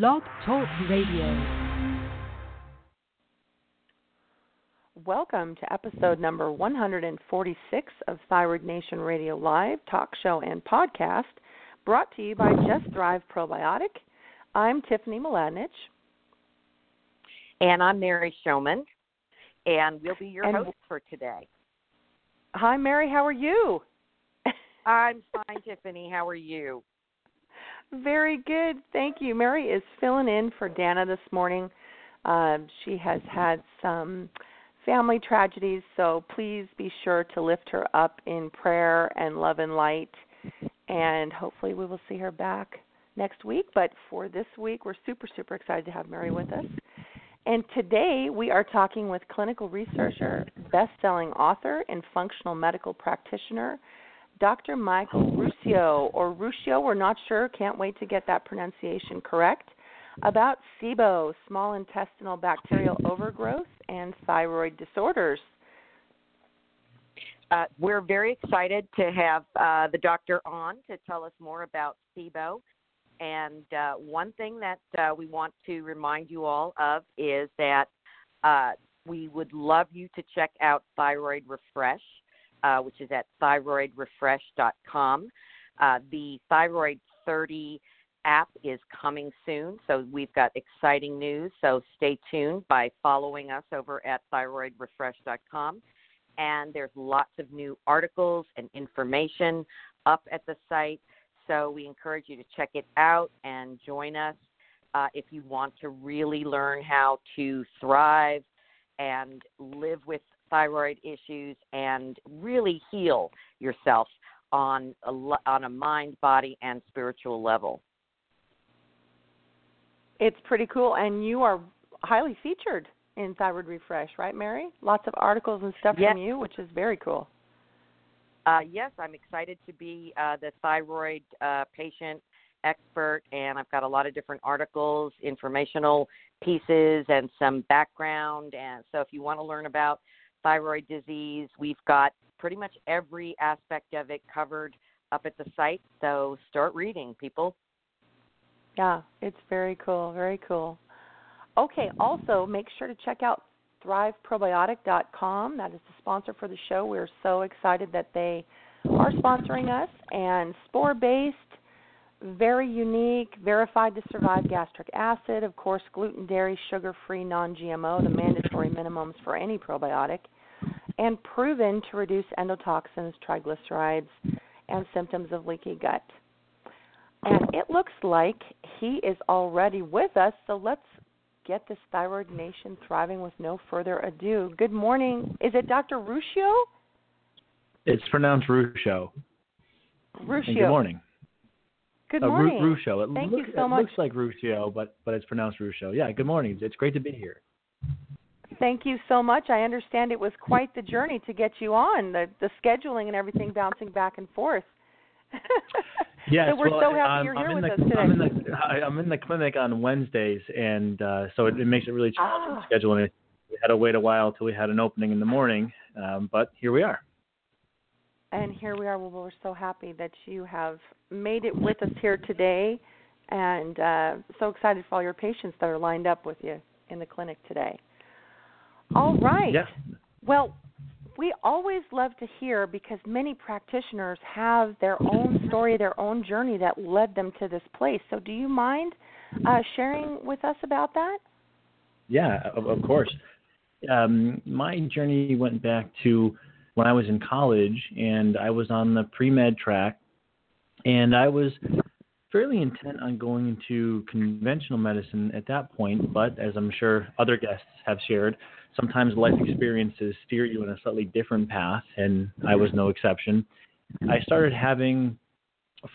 Blog Talk Radio. Welcome to episode number 146 of Thyroid Nation Radio Live, talk show and podcast, brought to you by Just Thrive Probiotic. I'm Tiffany Mladinich. And I'm Mary Shomon, and we'll be your And- host for today. Hi, Mary. How are you? I'm fine, Tiffany. How are you? Very good. Thank you. Mary is filling in for Dana this morning. Um, she has had some family tragedies, so please be sure to lift her up in prayer and love and light. And hopefully, we will see her back next week. But for this week, we're super, super excited to have Mary with us. And today, we are talking with clinical researcher, best selling author, and functional medical practitioner. Dr. Michael Ruscio, or Ruscio, we're not sure, can't wait to get that pronunciation correct, about SIBO, small intestinal bacterial overgrowth, and thyroid disorders. Uh, we're very excited to have uh, the doctor on to tell us more about SIBO. And uh, one thing that uh, we want to remind you all of is that uh, we would love you to check out Thyroid Refresh, uh, which is at thyroidrefresh.com. Uh, the Thyroid 30 app is coming soon, so we've got exciting news. So stay tuned by following us over at thyroidrefresh.com. And there's lots of new articles and information up at the site. So we encourage you to check it out and join us uh, if you want to really learn how to thrive and live with thyroid issues and really heal yourself on a, on a mind, body, and spiritual level. It's pretty cool, and you are highly featured in Thyroid Refresh, right, Mary? Lots of articles and stuff Yes. from you, which is very cool. Uh, yes, I'm excited to be uh, the thyroid uh, patient expert, and I've got a lot of different articles, informational pieces, and some background. And so, if you want to learn about thyroid disease, we've got pretty much every aspect of it covered up at the site. So, start reading, people. Yeah, it's very cool, very cool. Okay, also make sure to check out thriveprobiotic.com. That is the sponsor for the show. We're so excited that they are sponsoring us and spore based, very unique, verified to survive gastric acid, of course, gluten, dairy, sugar free, non GMO, the mandatory minimums for any probiotic, and proven to reduce endotoxins, triglycerides, and symptoms of leaky gut. And it looks like he is already with us, so let's get this thyroid nation thriving with no further ado. Good morning. Is it Dr. Ruscio? It's pronounced Ruscio. Ruscio. And good morning. Good Uh, Ru- morning. Ruscio. It, Thank look- you so it much. looks like Ruscio, but but it's pronounced Ruscio. Yeah. Good morning. It's great to be here. Thank you so much. I understand it was quite the journey to get you on, the the scheduling and everything bouncing back and forth. Yes. so we're well, so happy you're I'm here with the, us today. I'm in the I'm in the clinic on Wednesdays, and uh, so it, it makes it really challenging Ah. scheduling. We had to wait a while till we had an opening in the morning, um, but here we are. And here we are. Well, we're so happy that you have made it with us here today, and uh, so excited for all your patients that are lined up with you in the clinic today. All right. Yeah. Well, we always love to hear because many practitioners have their own story, their own journey that led them to this place. So, do you mind uh, sharing with us about that? Yeah, of, of course. Um, my journey went back to when I was in college, and I was on the pre med track, and I was fairly intent on going into conventional medicine at that point. But as I'm sure other guests have shared, sometimes life experiences steer you in a slightly different path, and I was no exception. I started having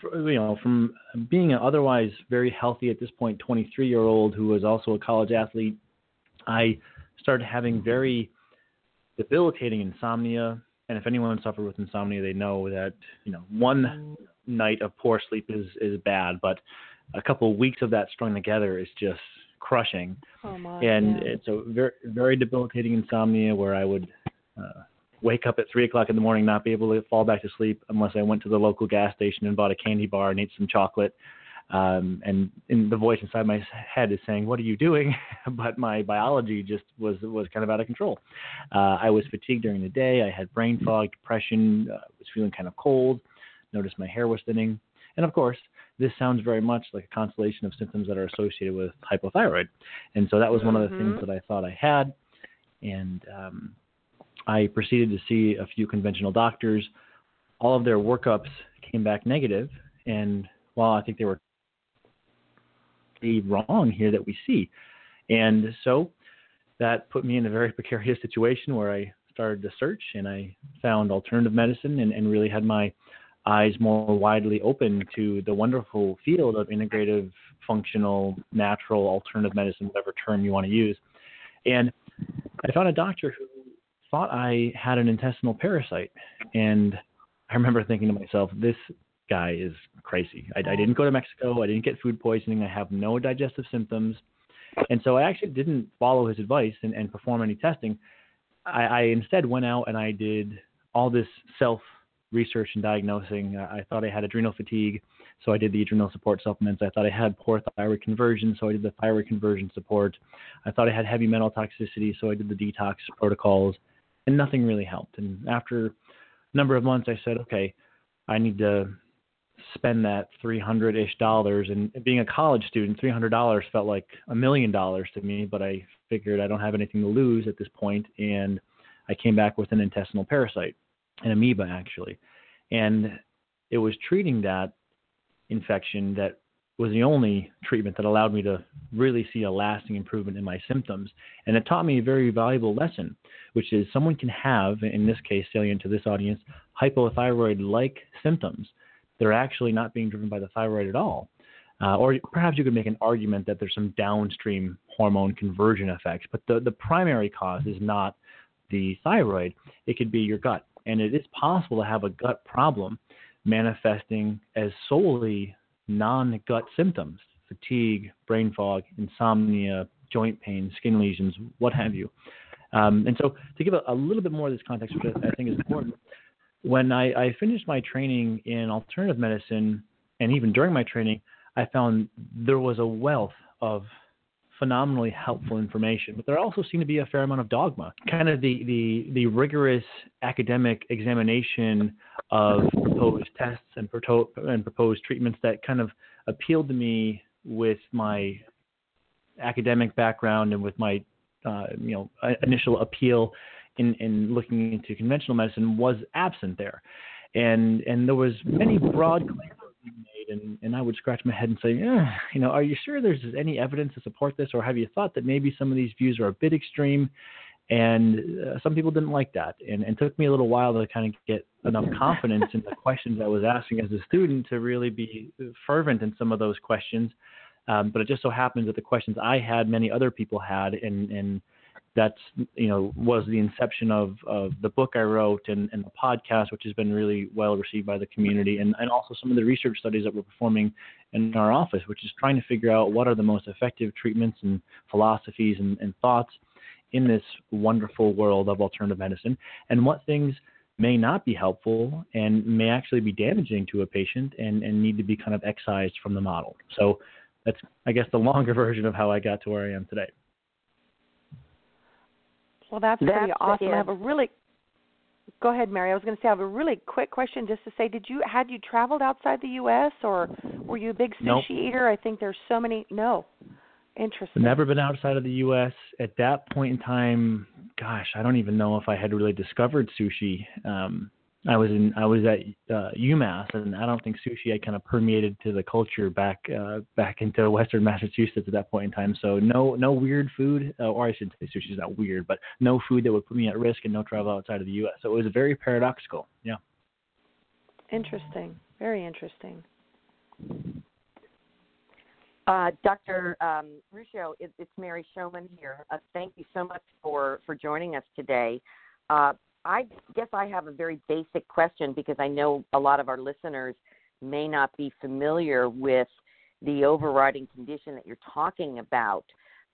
you know, from being an otherwise very healthy at this point 23 year old who was also a college athlete, I started having very debilitating insomnia. And if anyone suffered with insomnia, they know that you know one night of poor sleep is is bad, but a couple of weeks of that strung together is just crushing. Oh my. and yeah. it's a very very debilitating insomnia where I would uh, wake up at three o'clock in the morning, not be able to fall back to sleep unless I went to the local gas station and bought a candy bar and ate some chocolate. Um, and in the voice inside my head is saying, "What are you doing?" but my biology just was was kind of out of control. Uh, I was fatigued during the day. I had brain fog, depression. Uh, was feeling kind of cold. Noticed my hair was thinning, and of course, this sounds very much like a constellation of symptoms that are associated with hypothyroid. And so that was one of the Mm-hmm. things that I thought I had. And um, I proceeded to see a few conventional doctors. All of their workups came back negative, and while I think they were wrong here that we see, and so that put me in a very precarious situation where I started to search and I found alternative medicine and, and really had my eyes more widely open to the wonderful field of integrative, functional, natural, alternative medicine, whatever term you want to use. And I found a doctor who thought I had an intestinal parasite. And I remember thinking to myself, this guy is crazy. I, I didn't go to Mexico. I didn't get food poisoning. I have no digestive symptoms. And so I actually didn't follow his advice and, and perform any testing. I, I instead went out and I did all this self research and diagnosing. Uh, I thought I had adrenal fatigue, so I did the adrenal support supplements. I thought I had poor thyroid conversion, so I did the thyroid conversion support. I thought I had heavy metal toxicity, so I did the detox protocols, and nothing really helped. And after a number of months, I said, okay, I need to spend that 300 ish dollars. And being a college student, $300 felt like a million dollars to me, but I figured I don't have anything to lose at this point, and I came back with an intestinal parasite an amoeba actually, and it was treating that infection that was the only treatment that allowed me to really see a lasting improvement in my symptoms. And it taught me a very valuable lesson, which is someone can have, in this case, salient to this audience, hypothyroid like symptoms that are actually not being driven by the thyroid at all. Uh, or perhaps you could make an argument that there's some downstream hormone conversion effects, but the, the primary cause is not the thyroid, it could be your gut. And it is possible to have a gut problem manifesting as solely non gut symptoms fatigue, brain fog, insomnia, joint pain, skin lesions, what have you. Um, and so, to give a, a, little bit more of this context, which I, I think is important, when I, I finished my training in alternative medicine, and even during my training, I found there was a wealth of phenomenally helpful information, but there also seemed to be a fair amount of dogma. Kind of the the, the rigorous academic examination of proposed tests and, proto- and proposed treatments that kind of appealed to me with my academic background and with my uh, you know initial appeal in, in looking into conventional medicine was absent there, and and there was many broad claims being made, and, and I would scratch my head and say, yeah, you know, are you sure there's any evidence to support this, or have you thought that maybe some of these views are a bit extreme? And uh, some people didn't like that, and it took me a little while to kind of get enough confidence in the questions I was asking as a student to really be fervent in some of those questions. Um, but it just so happens that the questions I had, many other people had, and and that's you know was the inception of, of the book I wrote and, and the podcast, which has been really well received by the community, and, and also some of the research studies that we're performing in our office, which is trying to figure out what are the most effective treatments and philosophies and, and thoughts in this wonderful world of alternative medicine, and what things may not be helpful and may actually be damaging to a patient and, and need to be kind of excised from the model. So that's I guess the longer version of how I got to where I am today. Well, that's, pretty awesome. I have a really Go ahead, Mary. I was going to say I have a really quick question just to say did you had you traveled outside the US or were you a big sushi Nope. eater? I think there's so many No. Interesting. Never been outside of the U.S. At that point in time, gosh, I don't even know if I had really discovered sushi. Um, I was in I was at uh, UMass, and I don't think sushi had kind of permeated to the culture back uh, back into Western Massachusetts at that point in time. So no no weird food, uh, or I should say sushi is not weird, but no food that would put me at risk, and no travel outside of the U.S. So it was very paradoxical. Yeah. Interesting. Very interesting. Uh, Dr. Um, Ruscio, it, it's Mary Shomon here. Uh, thank you so much for, for joining us today. Uh, I guess I have a very basic question because I know a lot of our listeners may not be familiar with the overriding condition that you're talking about.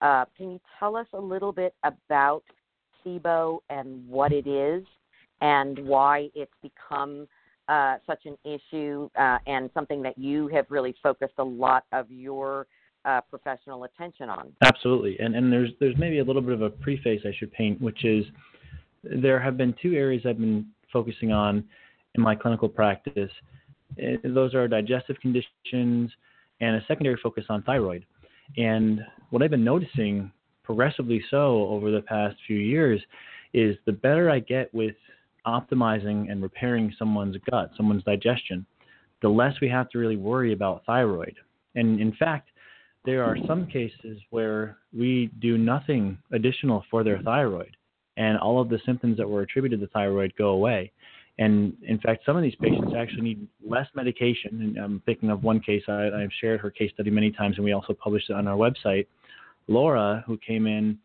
Uh, can you tell us a little bit about SIBO and what it is and why it's become uh, such an issue uh, and something that you have really focused a lot of your uh, professional attention on. Absolutely, and and there's there's maybe a little bit of a preface I should paint, which is there have been two areas I've been focusing on in my clinical practice. Eh, those are digestive conditions and a secondary focus on thyroid. And what I've been noticing progressively so over the past few years is the better I get with optimizing and repairing someone's gut, someone's digestion, the less we have to really worry about thyroid. And in fact, there are some cases where we do nothing additional for their thyroid, and all of the symptoms that were attributed to thyroid go away. And in fact, some of these patients actually need less medication. And I'm thinking of one case, I, I've shared her case study many times, and we also published it on our website. Laura, who came in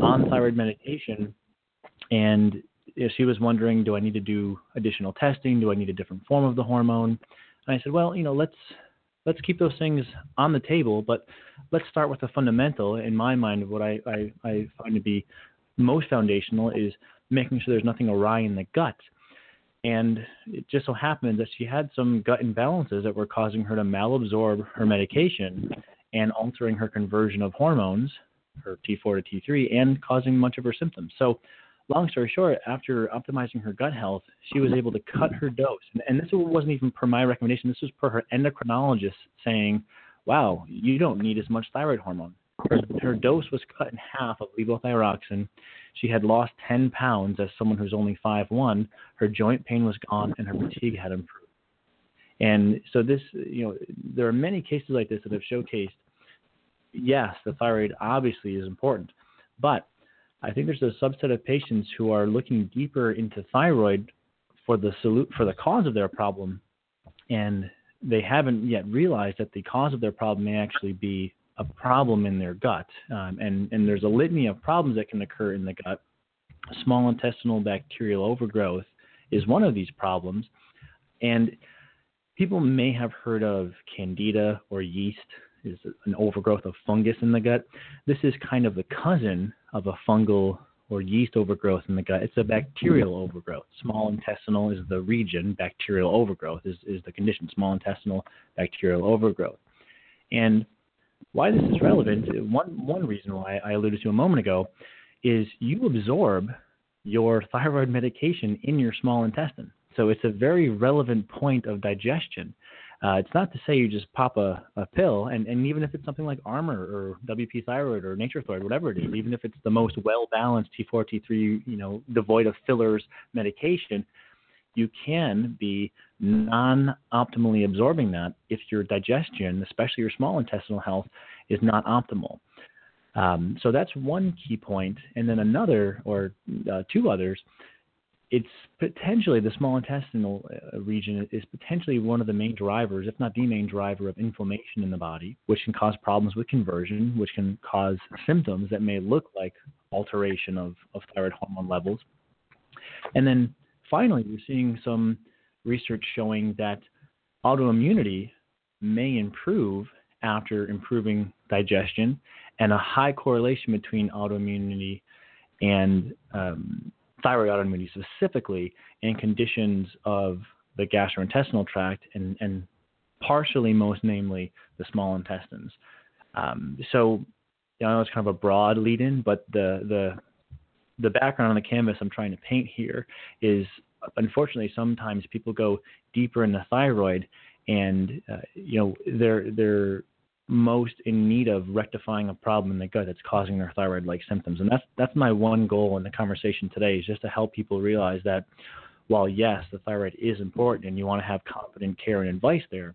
on thyroid medication, and she was wondering, do I need to do additional testing? Do I need a different form of the hormone? And I said, well, you know, let's let's keep those things on the table, but let's start with the fundamental. In my mind, of what I, I, I find to be most foundational is making sure there's nothing awry in the gut. And it just so happened that she had some gut imbalances that were causing her to malabsorb her medication and altering her conversion of hormones, her T4 to T3, and causing much of her symptoms. So, long story short, after optimizing her gut health, she was able to cut her dose. And, and this wasn't even per my recommendation, this was per her endocrinologist saying, wow, you don't need as much thyroid hormone. Her, her dose was cut in half of levothyroxine. She had lost 10 pounds as someone who's only 5'1. Her joint pain was gone and her fatigue had improved. And so this, you know, there are many cases like this that have showcased, yes, the thyroid obviously is important, but I think there's a subset of patients who are looking deeper into thyroid for the salute for the cause of their problem, and they haven't yet realized that the cause of their problem may actually be a problem in their gut. Um, and, and there's a litany of problems that can occur in the gut. Small intestinal bacterial overgrowth is one of these problems. And people may have heard of candida or yeast is an overgrowth of fungus in the gut. This is kind of the cousin of a fungal or yeast overgrowth in the gut. It's a bacterial overgrowth. Small intestinal is the region, bacterial overgrowth is, is the condition, small intestinal bacterial overgrowth. And why this is relevant, one, one reason why I alluded to a moment ago, is you absorb your thyroid medication in your small intestine. So it's a very relevant point of digestion. Uh, it's not to say you just pop a, a pill, and, and even if it's something like Armour or WP Thyroid or Nature-Throid, whatever it is, even if it's the most well-balanced T4, T3, you know, devoid of fillers medication, you can be non-optimally absorbing that if your digestion, especially your small intestinal health, is not optimal. Um, so that's one key point. point, and then another or uh, two others. It's potentially the small intestinal uh, region is potentially one of the main drivers, if not the main driver, of inflammation in the body, which can cause problems with conversion, which can cause symptoms that may look like alteration of, of thyroid hormone levels. And then finally, we're seeing some research showing that autoimmunity may improve after improving digestion, and a high correlation between autoimmunity and um, thyroid autoimmunity specifically in conditions of the gastrointestinal tract and, and partially, most namely, the small intestines. Um, so, you know, I know it's kind of a broad lead in, but the, the the background on the canvas I'm trying to paint here is unfortunately sometimes people go deeper in the thyroid and uh, you know they're they're most in need of rectifying a problem in the gut that's causing their thyroid like symptoms. And that's that's my one goal in the conversation today is just to help people realize that while yes the thyroid is important and you want to have competent care and advice there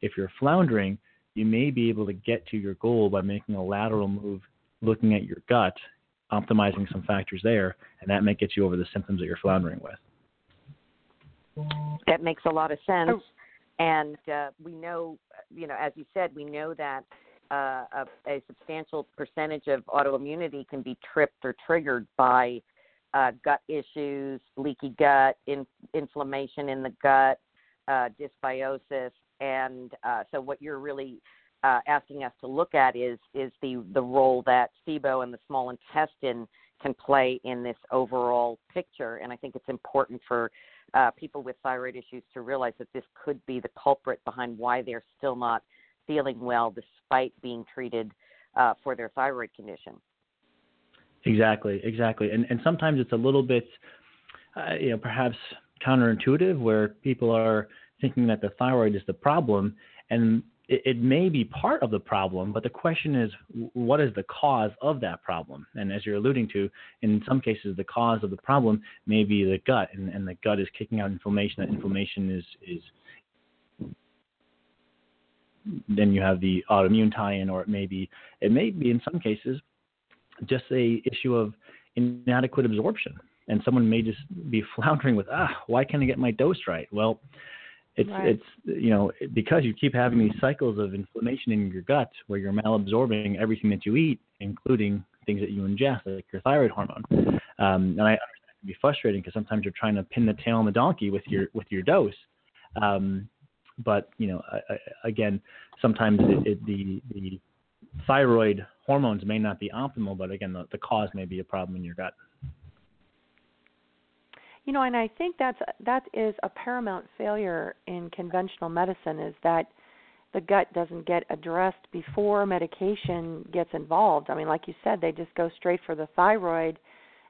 if you're floundering you may be able to get to your goal by making a lateral move looking at your gut optimizing some factors there, and that may get you over the symptoms that you're floundering with. That makes a lot of sense. Oh. And uh, we know, you know, as you said, we know that uh, a, a, substantial percentage of autoimmunity can be tripped or triggered by uh, gut issues, leaky gut, in, inflammation in the gut, uh, dysbiosis. And uh, so, what you're really uh, asking us to look at is is the the role that SIBO and the small intestine can play in this overall picture. And I think it's important for uh, people with thyroid issues to realize that this could be the culprit behind why they're still not feeling well despite being treated uh, for their thyroid condition. Exactly, exactly. And and sometimes it's a little bit, uh, you know, perhaps counterintuitive, where people are thinking that the thyroid is the problem, and it, it, may be part of the problem, but the question is, what is the cause of that problem? And as you're alluding to, in some cases, the cause of the problem may be the gut, and, and the gut is kicking out inflammation. That inflammation is is then you have the autoimmune tie-in, or it may be it may be in some cases just a issue of inadequate absorption, and someone may just be floundering with ah, why can't I get my dose right? Well, it's right. it's you know because you keep having these cycles of inflammation in your gut where you're malabsorbing everything that you eat, including things that you ingest, like your thyroid hormone. Um, and I understand it can be frustrating because sometimes you're trying to pin the tail on the donkey with your with your dose. Um, but you know, I, I, again, sometimes it, it, the the thyroid hormones may not be optimal, but again, the, the cause may be a problem in your gut. You know, and I think that's that is a paramount failure in conventional medicine is that the gut doesn't get addressed before medication gets involved. I mean, like you said, they just go straight for the thyroid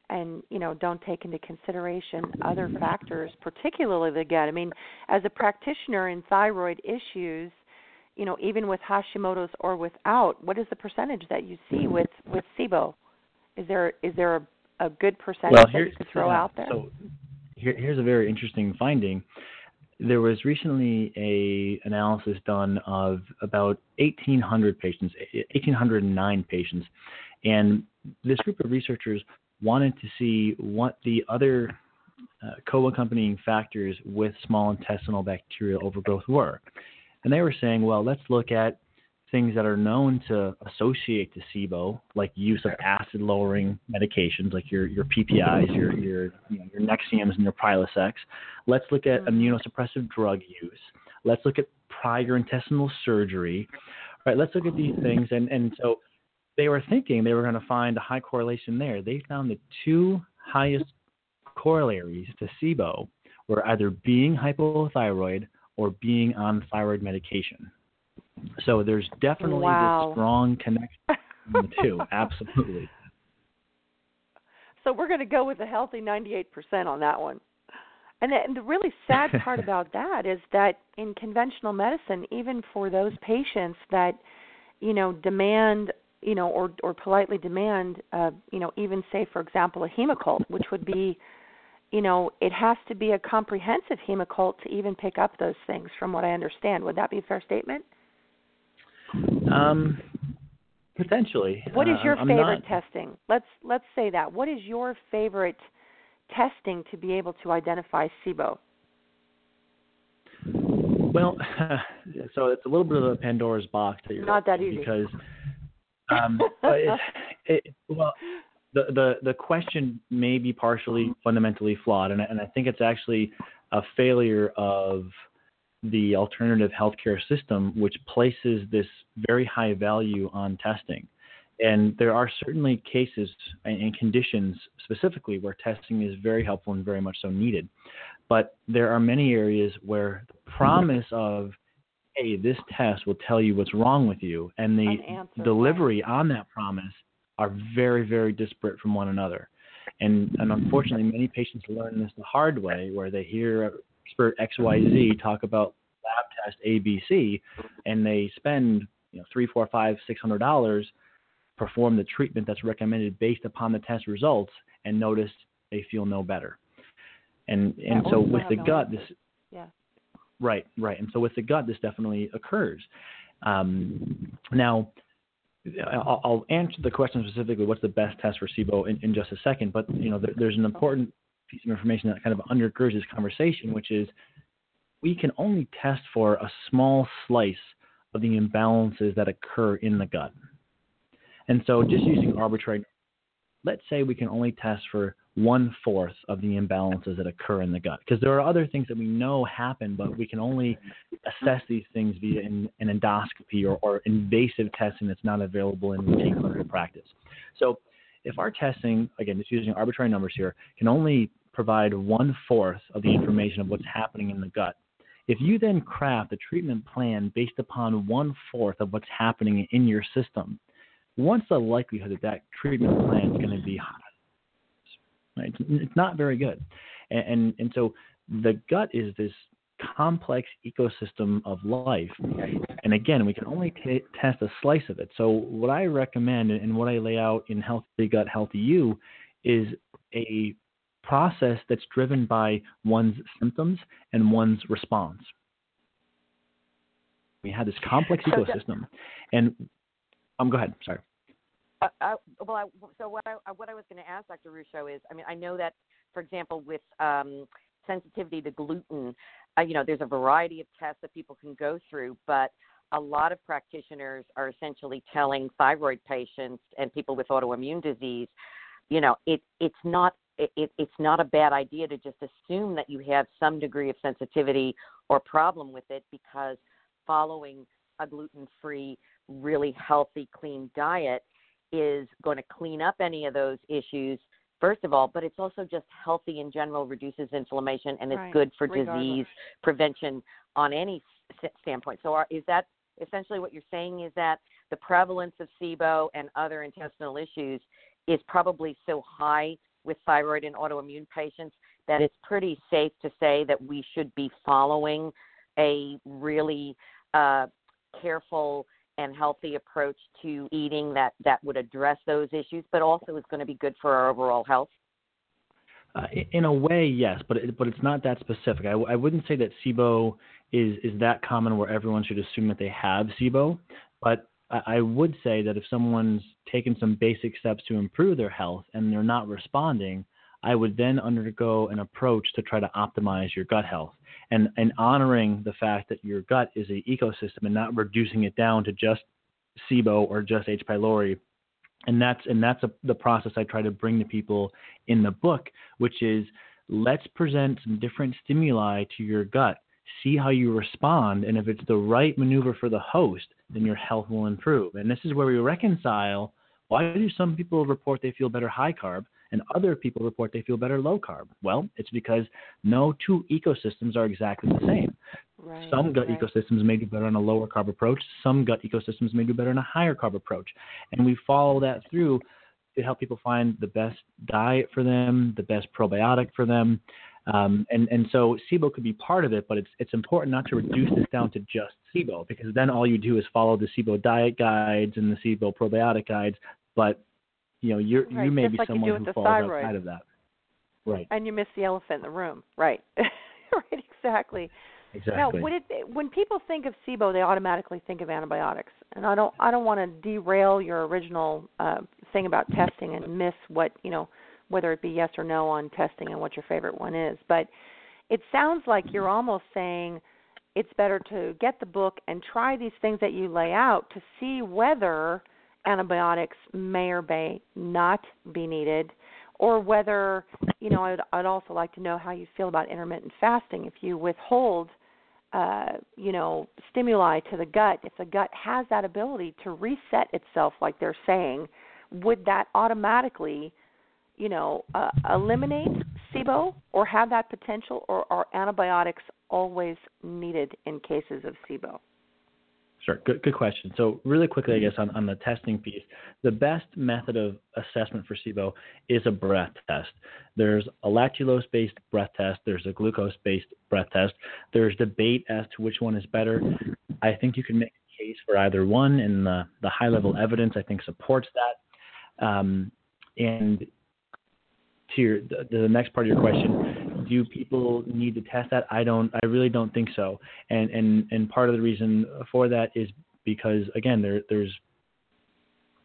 and, you know, don't take into consideration other factors, particularly the gut. I mean, as a practitioner in thyroid issues, you know, even with Hashimoto's or without, what is the percentage that you see with with SIBO? Is there is there a, a good percentage well, that you could throw out there? So here, here's a very interesting finding. There was recently a analysis done of about 1,800 patients, 1,809 patients, and this group of researchers wanted to see what the other uh, co-accompanying factors with small intestinal bacterial overgrowth were. And they were saying, well, let's look at things that are known to associate to SIBO, like use of acid-lowering medications, like your your PPIs, your your you know, your Nexiums and your Prilosec. Let's look at mm-hmm. immunosuppressive drug use. Let's look at prior intestinal surgery. All right, let's look at these things, and and so they were thinking they were going to find a high correlation there. They found the two highest corollaries to SIBO were either being hypothyroid or being on thyroid medication. So there's definitely wow. this strong connection between the two. Absolutely. So we're going to go with a healthy 98% on that one. And the, and the really sad part about that is that in conventional medicine, even for those patients that, you know, demand, you know, or or politely demand, uh, you know, even say for example a Hemoccult, which would be, you know, it has to be a comprehensive Hemoccult to even pick up those things, from what I understand. Would that be a fair statement? Um, potentially. What is uh, your I'm favorite not... testing? Let's let's say that. What is your favorite testing to be able to identify SIBO? Well, so it's a little bit of a Pandora's box that you're not that easy because um, it, it, well, the the the question may be partially fundamentally flawed, and I, and I think it's actually a failure of the alternative healthcare system, which places this very high value on testing. And there are certainly cases and conditions specifically where testing is very helpful and very much so needed. But there are many areas where the promise of, hey, this test will tell you what's wrong with you, and the delivery on that promise are very, very disparate from one another. And, and unfortunately, many patients learn this the hard way, where they hear expert XYZ talk about lab test ABC, and they spend you know three, four, five, six hundred dollars, perform the treatment that's recommended based upon the test results, and notice they feel no better. And and so with the gut, this yeah. Right, right. And so with the gut, this definitely occurs. Um, now, I'll, I'll, answer the question specifically. What's the best test for SIBO in, in just a second? But you know, there, there's an important piece of information that kind of undergirds this conversation, which is we can only test for a small slice of the imbalances that occur in the gut. And so, just using arbitrary, let's say we can only test for one fourth of the imbalances that occur in the gut. Because there are other things that we know happen, but we can only assess these things via an, an endoscopy or, or invasive testing that's not available in routine clinical practice. So, if our testing, again, just using arbitrary numbers here, can only provide one fourth of the information of what's happening in the gut, if you then craft a treatment plan based upon one fourth of what's happening in your system, what's the likelihood that that treatment plan is going to be high? Right? It's not very good. And, and, and so the gut is this complex ecosystem of life. And again, we can only t- test a slice of it. So, what I recommend and what I lay out in Healthy Gut, Healthy You is a process that's driven by one's symptoms and one's response. We have this complex ecosystem, and um, go ahead. Sorry. Uh, uh, well, I, so what I what I was going to ask Dr. Russo is, I mean, I know that, for example, with um, sensitivity to gluten, uh, you know, there's a variety of tests that people can go through, but a lot of practitioners are essentially telling thyroid patients and people with autoimmune disease, you know, it it's not it, it's not a bad idea to just assume that you have some degree of sensitivity or problem with it because following a gluten free, really healthy, clean diet is going to clean up any of those issues first of all, but it's also just healthy in general, reduces inflammation, and it's Right, good for regardless. disease prevention on any standpoint. So, are, is that essentially what you're saying? Is that the prevalence of SIBO and other intestinal issues is probably so high with thyroid and autoimmune patients that it's pretty safe to say that we should be following a really uh, careful and healthy approach to eating that that would address those issues, but also is going to be good for our overall health. Uh, in a way, yes, but it, but it's not that specific. I wouldn't say that SIBO is is that common where everyone should assume that they have SIBO. But I, I would say that if someone's taken some basic steps to improve their health and they're not responding, I would then undergo an approach to try to optimize your gut health and and honoring the fact that your gut is an ecosystem and not reducing it down to just SIBO or just H. pylori and that's and that's a, the process I try to bring to people in the book, which is let's present some different stimuli to your gut, see how you respond, and if it's the right maneuver for the host, then your health will improve. And this is where we reconcile. Why do some people report they feel better high carb and other people report they feel better low carb? Well, it's because no two ecosystems are exactly the same. Right. Some gut right. ecosystems may do better on a lower carb approach. Some gut ecosystems may do better on a higher carb approach. And we follow that through to help people find the best diet for them, the best probiotic for them. Um, and, and so SIBO could be part of it, but it's, it's important not to reduce this down to just SIBO because then all you do is follow the SIBO diet guides and the SIBO probiotic guides. But you know, you're, Right, you may be like someone who falls thyroid. outside of that. Right. and you miss the elephant in the room. Right. right. Exactly. Exactly. Now, would it, when people think of SIBO, they automatically think of antibiotics, and I don't. I don't want to derail your original uh, thing about testing and miss what you know, whether it be yes or no on testing and what your favorite one is. But it sounds like you're almost saying it's better to get the book and try these things that you lay out to see whether antibiotics may or may not be needed or whether you know I'd, I'd also like to know how you feel about intermittent fasting if you withhold uh, you know stimuli to the gut if the gut has that ability to reset itself like they're saying would that automatically you know uh, eliminate SIBO or have that potential or are antibiotics always needed in cases of SIBO Sure. Good, good question. So, really quickly, I guess, on, on the testing piece, the best method of assessment for SIBO is a breath test. There's a lactulose based breath test, there's a glucose based breath test. There's debate as to which one is better. I think you can make a case for either one, and the, the high level evidence, I think, supports that. Um, and to your, the, the next part of your question, do people need to test that? I don't. I really don't think so. And and and part of the reason for that is because again, there there's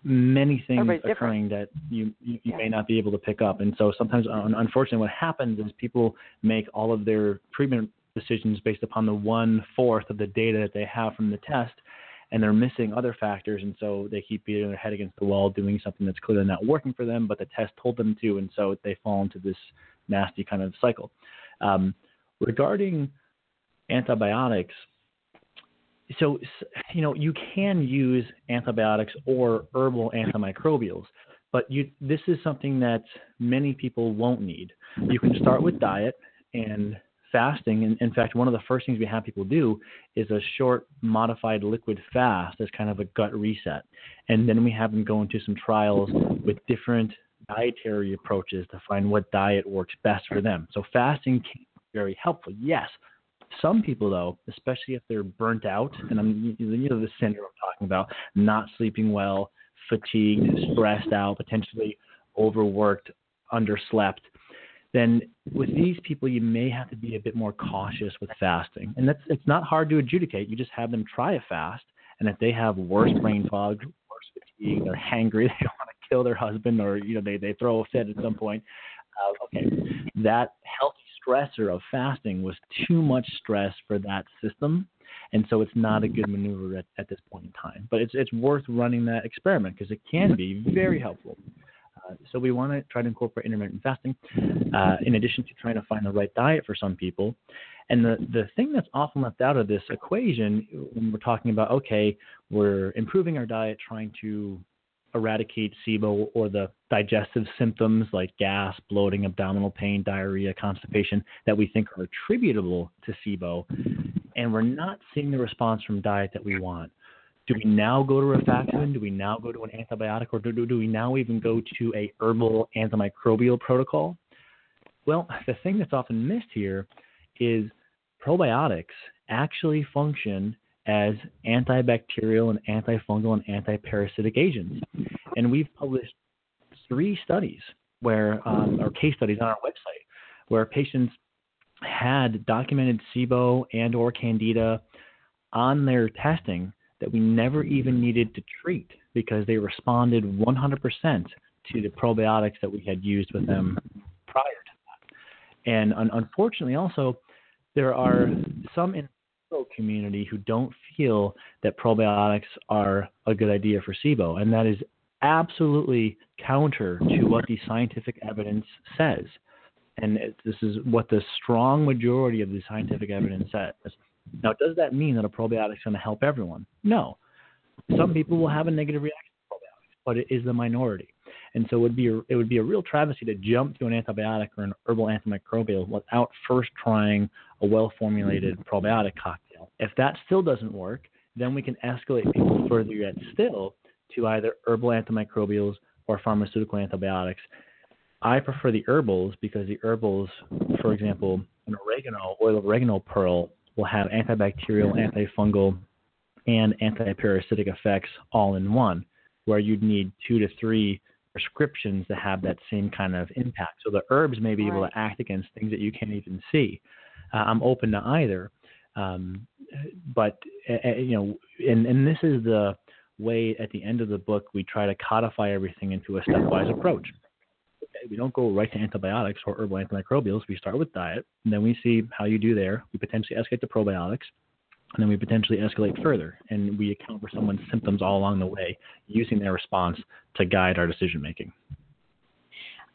many things occurring that you you, you Yeah. may not be able to pick up. And so sometimes, uh, unfortunately, what happens is people make all of their treatment decisions based upon the one fourth of the data that they have from the test. And they're missing other factors, and so they keep beating their head against the wall, doing something that's clearly not working for them, but the test told them to, and so they fall into this nasty kind of cycle. Um, regarding antibiotics, so you know you can use antibiotics or herbal antimicrobials, but you this is something that many people won't need. You can start with diet and fasting. And in fact, one of the first things we have people do is a short modified liquid fast as kind of a gut reset. And then we have them go into some trials with different dietary approaches to find what diet works best for them. So fasting can be very helpful. Yes. Some people, though, especially if they're burnt out, and I'm you know the syndrome I'm talking about, not sleeping well, fatigued, stressed out, potentially overworked, underslept, then with these people you may have to be a bit more cautious with fasting. And that's it's not hard to adjudicate. You just have them try a fast, and if they have worse brain fog, worse fatigue, they're hangry, they don't want to kill their husband, or you know they they throw a fit at some point. Uh, okay, that healthy stressor of fasting was too much stress for that system, and so it's not a good maneuver at, at this point in time. But it's it's worth running that experiment because it can be very helpful. Uh, so we want to try to incorporate intermittent fasting uh, in addition to trying to find the right diet for some people. And the, the thing that's often left out of this equation when we're talking about, okay, we're improving our diet, trying to eradicate SIBO or the digestive symptoms like gas, bloating, abdominal pain, diarrhea, constipation that we think are attributable to SIBO, and we're not seeing the response from diet that we want do we now go to rifaximin? Do we now go to an antibiotic, or do, do, do we now even go to a herbal antimicrobial protocol? Well, the thing that's often missed here is probiotics actually function as antibacterial and antifungal and antiparasitic agents. And we've published three studies where, um, or case studies on our website, where patients had documented SIBO and or Candida on their testing that we never even needed to treat because they responded 100% to the probiotics that we had used with them prior to that. And un- unfortunately, also, there are some in the community who don't feel that probiotics are a good idea for SIBO, and that is absolutely counter to what the scientific evidence says. And it, this is what the strong majority of the scientific evidence says. Now, does that mean that a probiotic is going to help everyone? No. Some people will have a negative reaction to probiotics, but it is the minority. And so it would be a, it would be a real travesty to jump to an antibiotic or an herbal antimicrobial without first trying a well-formulated probiotic cocktail. If that still doesn't work, then we can escalate people further yet still to either herbal antimicrobials or pharmaceutical antibiotics. I prefer the herbals because the herbals, for example, an oregano, oil of oregano pearl will have antibacterial, antifungal, and antiparasitic effects all in one, where you'd need two to three prescriptions to have that same kind of impact. So the herbs may be right. able to act against things that you can't even see. Uh, I'm open to either, um, but uh, you know, and and this is the way at the end of the book we try to codify everything into a stepwise approach we don't go right to antibiotics or herbal antimicrobials. We start with diet, and then we see how you do there. We potentially escalate to probiotics, and then we potentially escalate further. And we account for someone's symptoms all along the way using their response to guide our decision making.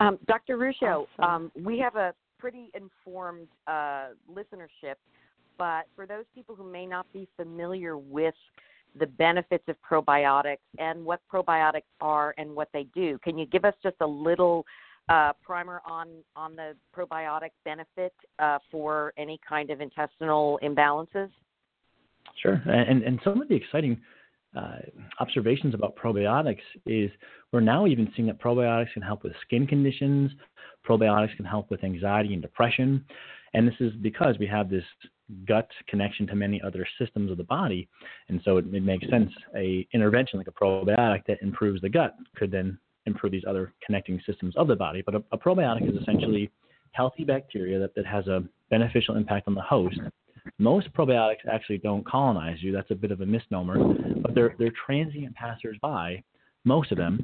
Um, Dr. Ruscio, awesome. um, we have a pretty informed uh, listenership, but for those people who may not be familiar with the benefits of probiotics and what probiotics are and what they do. Can you give us just a little uh, primer on on the probiotic benefit uh, for any kind of intestinal imbalances? Sure, and and some of the exciting uh, observations about probiotics is we're now even seeing that probiotics can help with skin conditions. Probiotics can help with anxiety and depression, and this is because we have this gut connection to many other systems of the body, and so it, it makes sense a intervention like a probiotic that improves the gut could then improve these other connecting systems of the body. But a, a probiotic is essentially healthy bacteria that, that has a beneficial impact on the host. Most probiotics actually don't colonize you. That's a bit of a misnomer, but they're they're transient passers-by, most of them,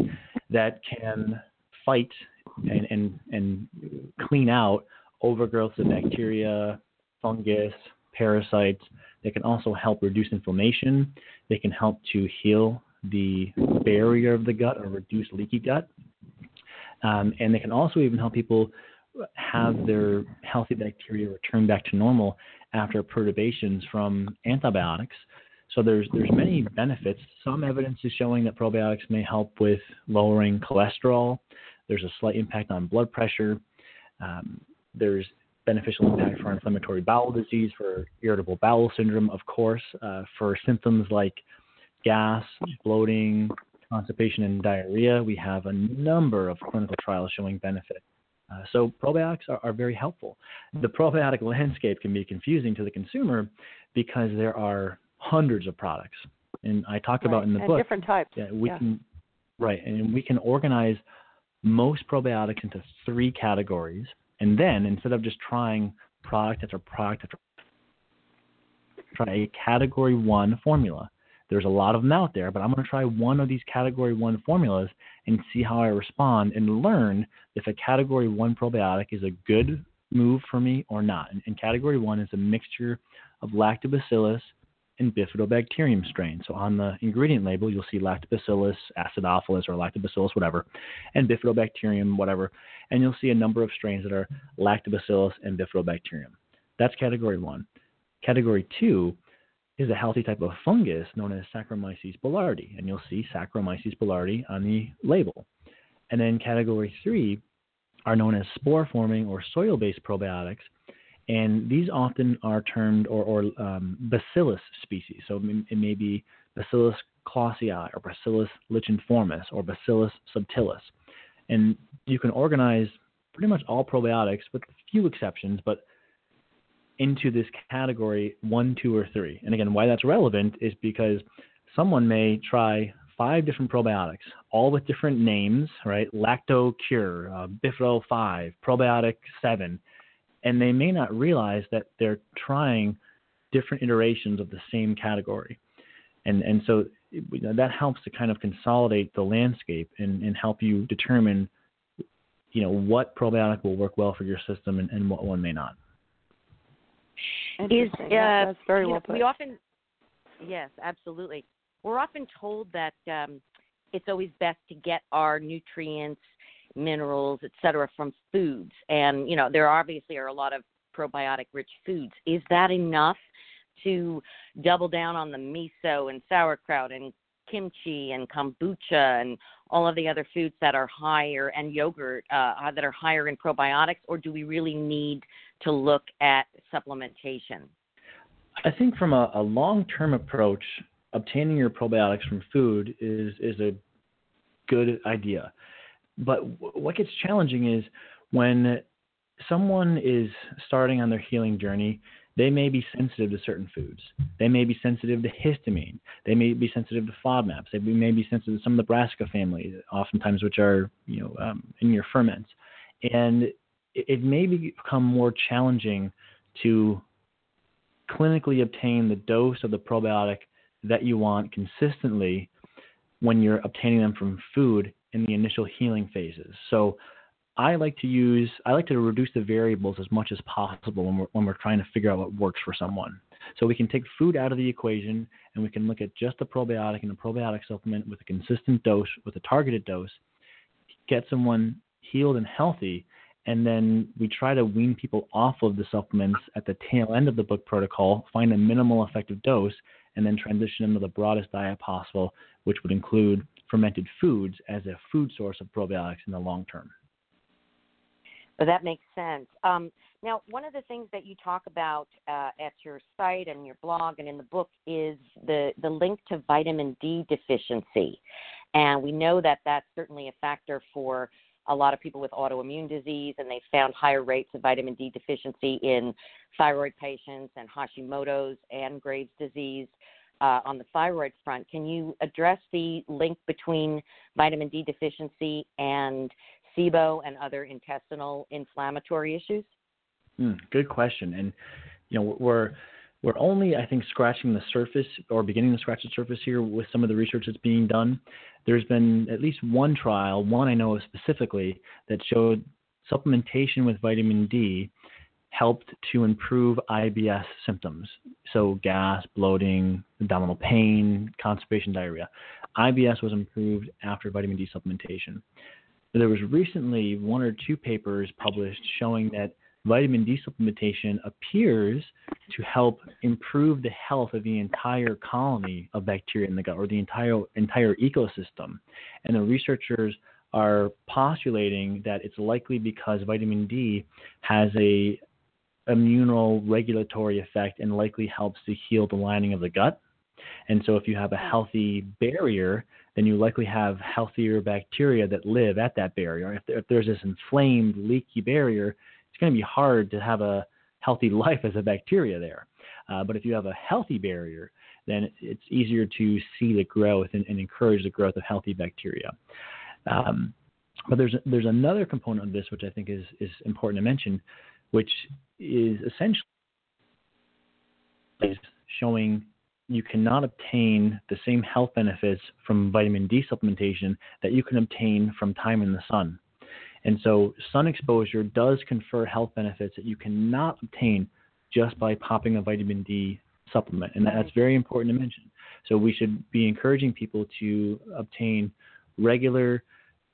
that can fight and and, and clean out overgrowth of bacteria, fungus, parasites. They can also help reduce inflammation. They can help to heal the barrier of the gut or reduce leaky gut. Um, and they can also even help people have their healthy bacteria return back to normal after perturbations from antibiotics. So there's there's many benefits. Some evidence is showing that probiotics may help with lowering cholesterol. There's a slight impact on blood pressure. Um, there's beneficial impact for inflammatory bowel disease, for irritable bowel syndrome, of course, uh, for symptoms like gas, bloating, constipation, and diarrhea. We have a number of clinical trials showing benefit. Uh, so probiotics are, are, very helpful. The probiotic landscape can be confusing to the consumer because there are hundreds of products, and I talk right. about in the and book different types. Yeah, we yeah. can right, and we can organize most probiotics into three categories, and then instead of just trying product after product after try a category one formula. There's a lot of them out there, but I'm going to try one of these category one formulas and see how I respond and learn if a category one probiotic is a good move for me or not. And, and category one is a mixture of lactobacillus and bifidobacterium strains. So on the ingredient label, you'll see lactobacillus acidophilus or lactobacillus whatever, and bifidobacterium whatever, and you'll see a number of strains that are lactobacillus and bifidobacterium. That's category one. Category two is a healthy type of fungus known as Saccharomyces boulardii, and you'll see Saccharomyces boulardii on the label. And then category three are known as spore forming or soil based probiotics, and these often are termed or, or um, bacillus species. So it may be Bacillus clausii or Bacillus licheniformis or Bacillus subtilis. And you can organize pretty much all probiotics, with a few exceptions, but into this category one, two, or three. And again, why that's relevant is because someone may try five different probiotics, all with different names, right? Lacto Cure, uh, Bifido 5, Probiotic 7, and they may not realize that they're trying different iterations of the same category. And, and so that helps to kind of consolidate the landscape and, and help you determine you know what probiotic will work well for your system and, and what one may not is uh, that's very well know, put. We often, yes, absolutely. We're often told that um, it's always best to get our nutrients, minerals, etc., from foods, and you know there obviously are a lot of probiotic-rich foods. Is that enough to double down on the miso and sauerkraut and kimchi and kombucha and all of the other foods that are higher and yogurt uh, that are higher in probiotics, or do we really need to look at supplementation? I think from a, a long-term approach, obtaining your probiotics from food is is a good idea. But what gets challenging is when someone is starting on their healing journey, they may be sensitive to certain foods. They may be sensitive to histamine. They may be sensitive to FODMAPs. They may be sensitive to some of the brassica family, oftentimes which are you know um, in your ferments. And it may become more challenging to clinically obtain the dose of the probiotic that you want consistently when you're obtaining them from food in the initial healing phases. So I like to use I like to reduce the variables as much as possible when we're when we're trying to figure out what works for someone. So we can take food out of the equation and we can look at just the probiotic and a probiotic supplement with a consistent dose, with a targeted dose, get someone healed and healthy and then we try to wean people off of the supplements at the tail end of the book protocol, find a minimal effective dose, and then transition them to the broadest diet possible, which would include fermented foods as a food source of probiotics in the long term. Well, that makes sense. Um, now, one of the things that you talk about uh, at your site and your blog and in the book is the, the link to vitamin D deficiency. And we know that that's certainly a factor for a lot of people with autoimmune disease, and they found higher rates of vitamin D deficiency in thyroid patients and Hashimoto's and Graves' disease uh, on the thyroid front. Can you address the link between vitamin D deficiency and SIBO and other intestinal inflammatory issues? Mm, good question. And you know we're we're only, I think, scratching the surface or beginning to scratch the surface here with some of the research that's being done. There's been at least one trial, one I know of specifically, that showed supplementation with vitamin D helped to improve IBS symptoms. So, gas, bloating, abdominal pain, constipation, diarrhea. IBS was improved after vitamin D supplementation. There was recently one or two papers published showing that vitamin D supplementation appears to help improve the health of the entire colony of bacteria in the gut or the entire entire ecosystem. And the researchers are postulating that it's likely because vitamin D has a immunoregulatory effect and likely helps to heal the lining of the gut. And so if you have a hmm. healthy barrier, then you likely have healthier bacteria that live at that barrier. If, if there's this inflamed, leaky barrier, it's going to be hard to have a healthy life as a bacteria there. Uh, but if you have a healthy barrier, then it's easier to see the growth and, and encourage the growth of healthy bacteria. Um, but there's there's another component of this which I think is is important to mention, which is essentially showing you cannot obtain the same health benefits from vitamin D supplementation that you can obtain from time in the sun. And so, sun exposure does confer health benefits that you cannot obtain just by popping a vitamin D supplement. And that's very important to mention. So, we should be encouraging people to obtain regular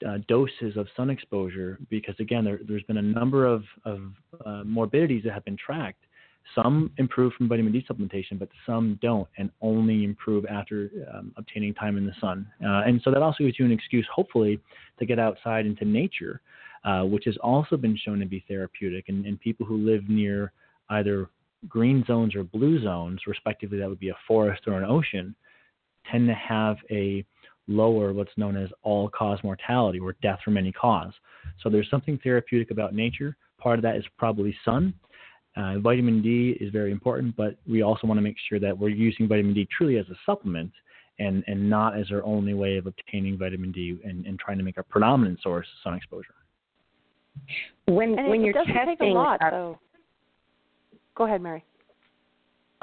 uh, doses of sun exposure because, again, there, has been a number of, of uh, morbidities that have been tracked. Some improve from vitamin D supplementation, but some don't, and only improve after um, obtaining time in the sun. Uh, and so that also gives you an excuse, hopefully, to get outside into nature, uh, which has also been shown to be therapeutic. And, and people who live near either green zones or blue zones, respectively, that would be a forest or an ocean, tend to have a lower what's known as all cause mortality or death from any cause. So there's something therapeutic about nature. Part of that is probably sun. Uh, vitamin D is very important, but we also want to make sure that we're using vitamin D truly as a supplement and, and not as our only way of obtaining vitamin D and, and trying to make our predominant source sun exposure. When and when it, you're it testing, take a lot, uh, so. Go ahead, Mary.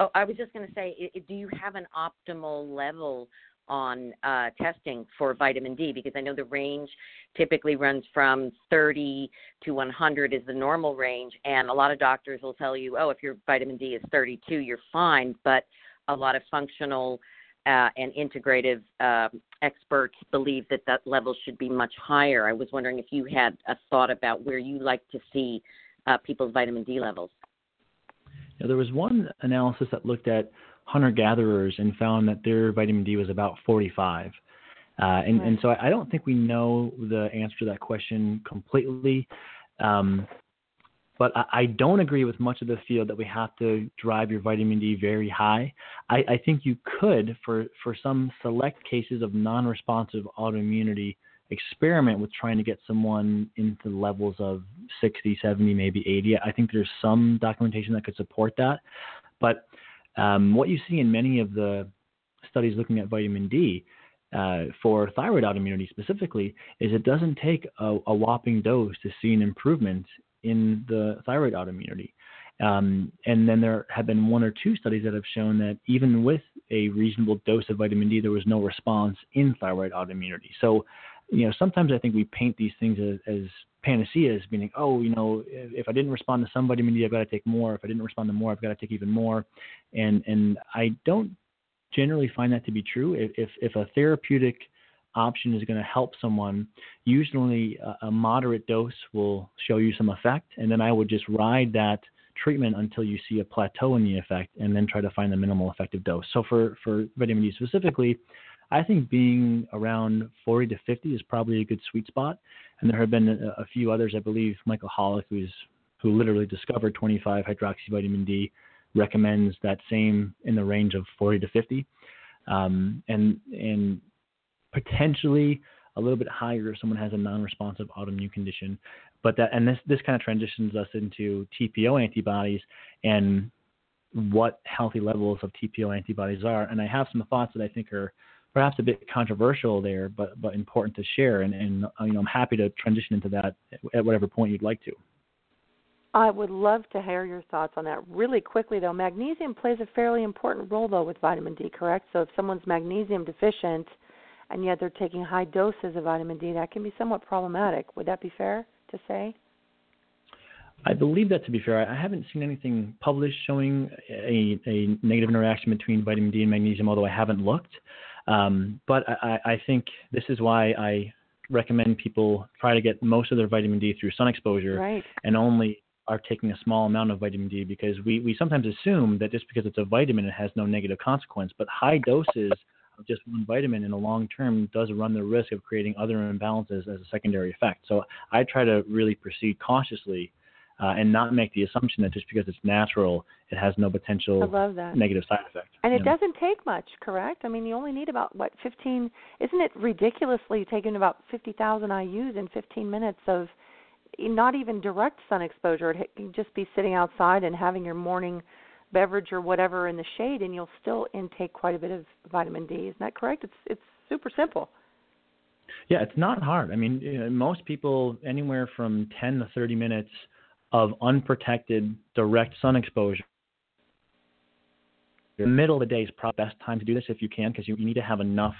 Oh, I was just going to say, do you have an optimal level on uh, testing for vitamin D because I know the range typically runs from 30 to 100 is the normal range, and a lot of doctors will tell you, oh, if your vitamin D is 32, you're fine, but a lot of functional uh, and integrative uh, experts believe that that level should be much higher. I was wondering if you had a thought about where you like to see uh, people's vitamin D levels. Now, there was one analysis that looked at hunter gatherers and found that their vitamin D was about 45. Uh, and, right. and so I, I, don't think we know the answer to that question completely. Um, but I, I, don't agree with much of the field that we have to drive your vitamin D very high. I, I think you could, for, for some select cases of non responsive autoimmunity, experiment with trying to get someone into levels of 60, 70, maybe 80. I think there's some documentation that could support that. But um, what you see in many of the studies looking at vitamin D uh, for thyroid autoimmunity specifically is it doesn't take a, a, whopping dose to see an improvement in the thyroid autoimmunity. Um, and then there have been one or two studies that have shown that even with a reasonable dose of vitamin D, there was no response in thyroid autoimmunity. So, you know, sometimes I think we paint these things as, as panaceas, meaning, oh, you know, if I didn't respond to somebody, D, I've got to take more. If I didn't respond to more, I've got to take even more. And and I don't generally find that to be true. If if, if a therapeutic option is going to help someone, usually a, a moderate dose will show you some effect, and then I would just ride that treatment until you see a plateau in the effect, and then try to find the minimal effective dose. So for for vitamin D specifically. I think being around 40 to 50 is probably a good sweet spot. And there have been a, a few others, I believe. Michael Holick, who's who literally discovered 25 hydroxyvitamin D, recommends that same in the range of 40 to 50, um, and and potentially a little bit higher if someone has a non-responsive autoimmune condition. But that and this this kind of transitions us into TPO antibodies and what healthy levels of TPO antibodies are. And I have some thoughts that I think are perhaps a bit controversial there, but but important to share. And, and uh, you know, I'm happy to transition into that at whatever point you'd like to. I would love to hear your thoughts on that. Really quickly, though, magnesium plays a fairly important role, though, with vitamin D, correct? So if someone's magnesium deficient and yet they're taking high doses of vitamin D, that can be somewhat problematic. Would that be fair to say? I believe that to be fair. I haven't seen anything published showing a, a negative interaction between vitamin D and magnesium, although I haven't looked. Um, but I, I think this is why I recommend people try to get most of their vitamin D through sun exposure Right. and only are taking a small amount of vitamin D because we, we sometimes assume that just because it's a vitamin it has no negative consequence. But high doses of just one vitamin in the long term does run the risk of creating other imbalances as a secondary effect. So I try to really proceed cautiously uh, and not make the assumption that just because it's natural it has no potential negative side effect. And it know? doesn't take much, correct? I mean, you only need about what 15? Isn't it ridiculously taking about 50,000 IU's in 15 minutes of not even direct sun exposure? It can just be sitting outside and having your morning beverage or whatever in the shade, and you'll still intake quite a bit of vitamin D. Isn't that correct? It's it's super simple. Yeah, it's not hard. I mean, you know, most people anywhere from 10 to 30 minutes of unprotected direct sun exposure. The middle of the day is probably the best time to do this if you can, because you, you need to have enough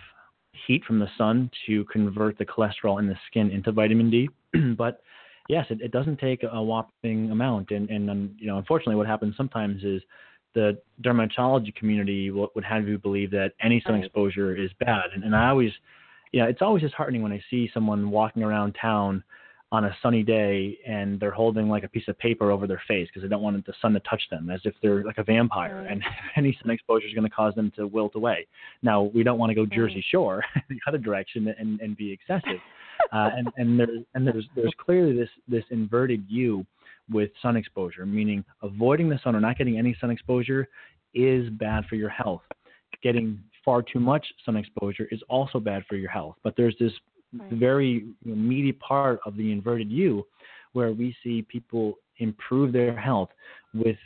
heat from the sun to convert the cholesterol in the skin into vitamin D. but yes, it, it doesn't take a whopping amount, and and um, you know, unfortunately, what happens sometimes is the dermatology community would, would have you believe that any sun exposure is bad, and, and I always, yeah, it's always disheartening when I see someone walking around town on a sunny day and they're holding like a piece of paper over their face because they don't want the sun to touch them, as if they're like a vampire, Right. and any sun exposure is going to cause them to wilt away. Now, we don't want to go Jersey Shore the other direction and and be excessive, uh, and and there's and there's there's clearly this this inverted U with sun exposure, meaning avoiding the sun or not getting any sun exposure is bad for your health. Getting far too much sun exposure is also bad for your health. But there's this Right. very meaty part of the inverted U where we see people improve their health with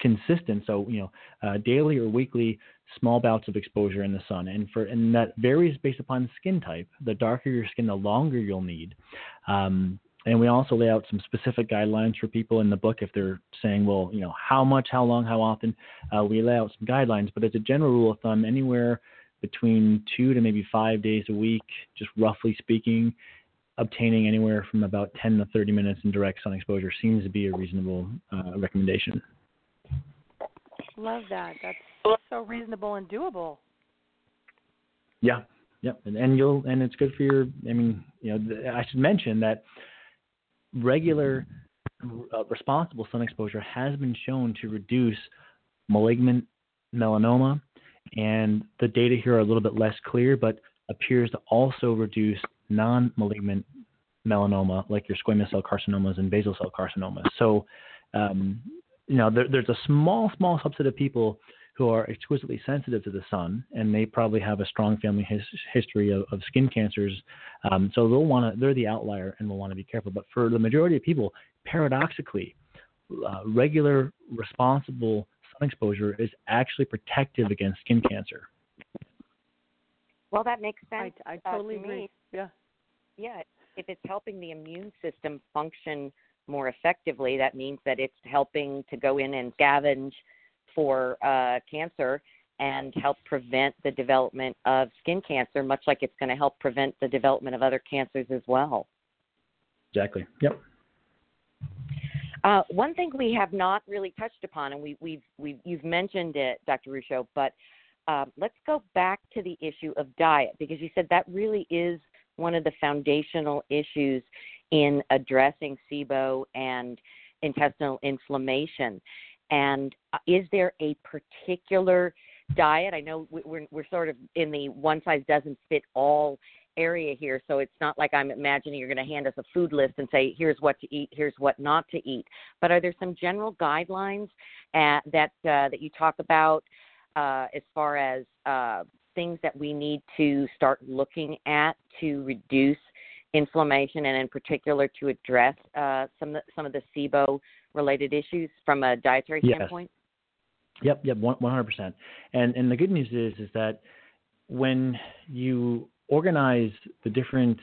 consistent, so you know, uh, daily or weekly small bouts of exposure in the sun, and for and that varies based upon skin type. The darker your skin, the longer you'll need. Um, and we also lay out some specific guidelines for people in the book if they're saying, well, you know, how much, how long, how often. Uh, we lay out some guidelines, but as a general rule of thumb, anywhere between two to maybe five days a week, just roughly speaking, obtaining anywhere from about 10 to 30 minutes in direct sun exposure seems to be a reasonable uh, recommendation. Love that. That's so reasonable and doable. Yeah, yep, and, and you'll and it's good for your. I mean, you know, the, I should mention that regular uh, responsible sun exposure has been shown to reduce malignant melanoma, and the data here are a little bit less clear, but appears to also reduce non-malignant melanoma, like your squamous cell carcinomas and basal cell carcinomas. So, um, you know, there, there's a small, small subset of people who are exquisitely sensitive to the sun, and they probably have a strong family his, history of, of skin cancers. Um, so they'll want to, they're the outlier, and will want to be careful. But for the majority of people, paradoxically, uh, regular, responsible sun exposure is actually protective against skin cancer. Well, that makes sense. I uh, totally to agree. me. Yeah. Yeah, if it's helping the immune system function more effectively, that means that it's helping to go in and scavenge for uh, cancer and help prevent the development of skin cancer, much like it's going to help prevent the development of other cancers as well. Exactly. Yep. Uh, one thing we have not really touched upon, and we, we've, we've you've mentioned it, Dr. Ruscio, but um, let's go back to the issue of diet because you said that really is one of the foundational issues in addressing SIBO and intestinal inflammation. And uh, is there a particular diet? I know we're, we're sort of in the one size doesn't fit all area here, so it's not like I'm imagining you're going to hand us a food list and say, here's what to eat, here's what not to eat. But are there some general guidelines uh, that uh, that you talk about uh, as far as uh, things that we need to start looking at to reduce inflammation and in particular to address uh, some of the, some of the SIBO related issues from a dietary Yes. standpoint? Yep, yep, one hundred percent. And and the good news is is that when you organize the different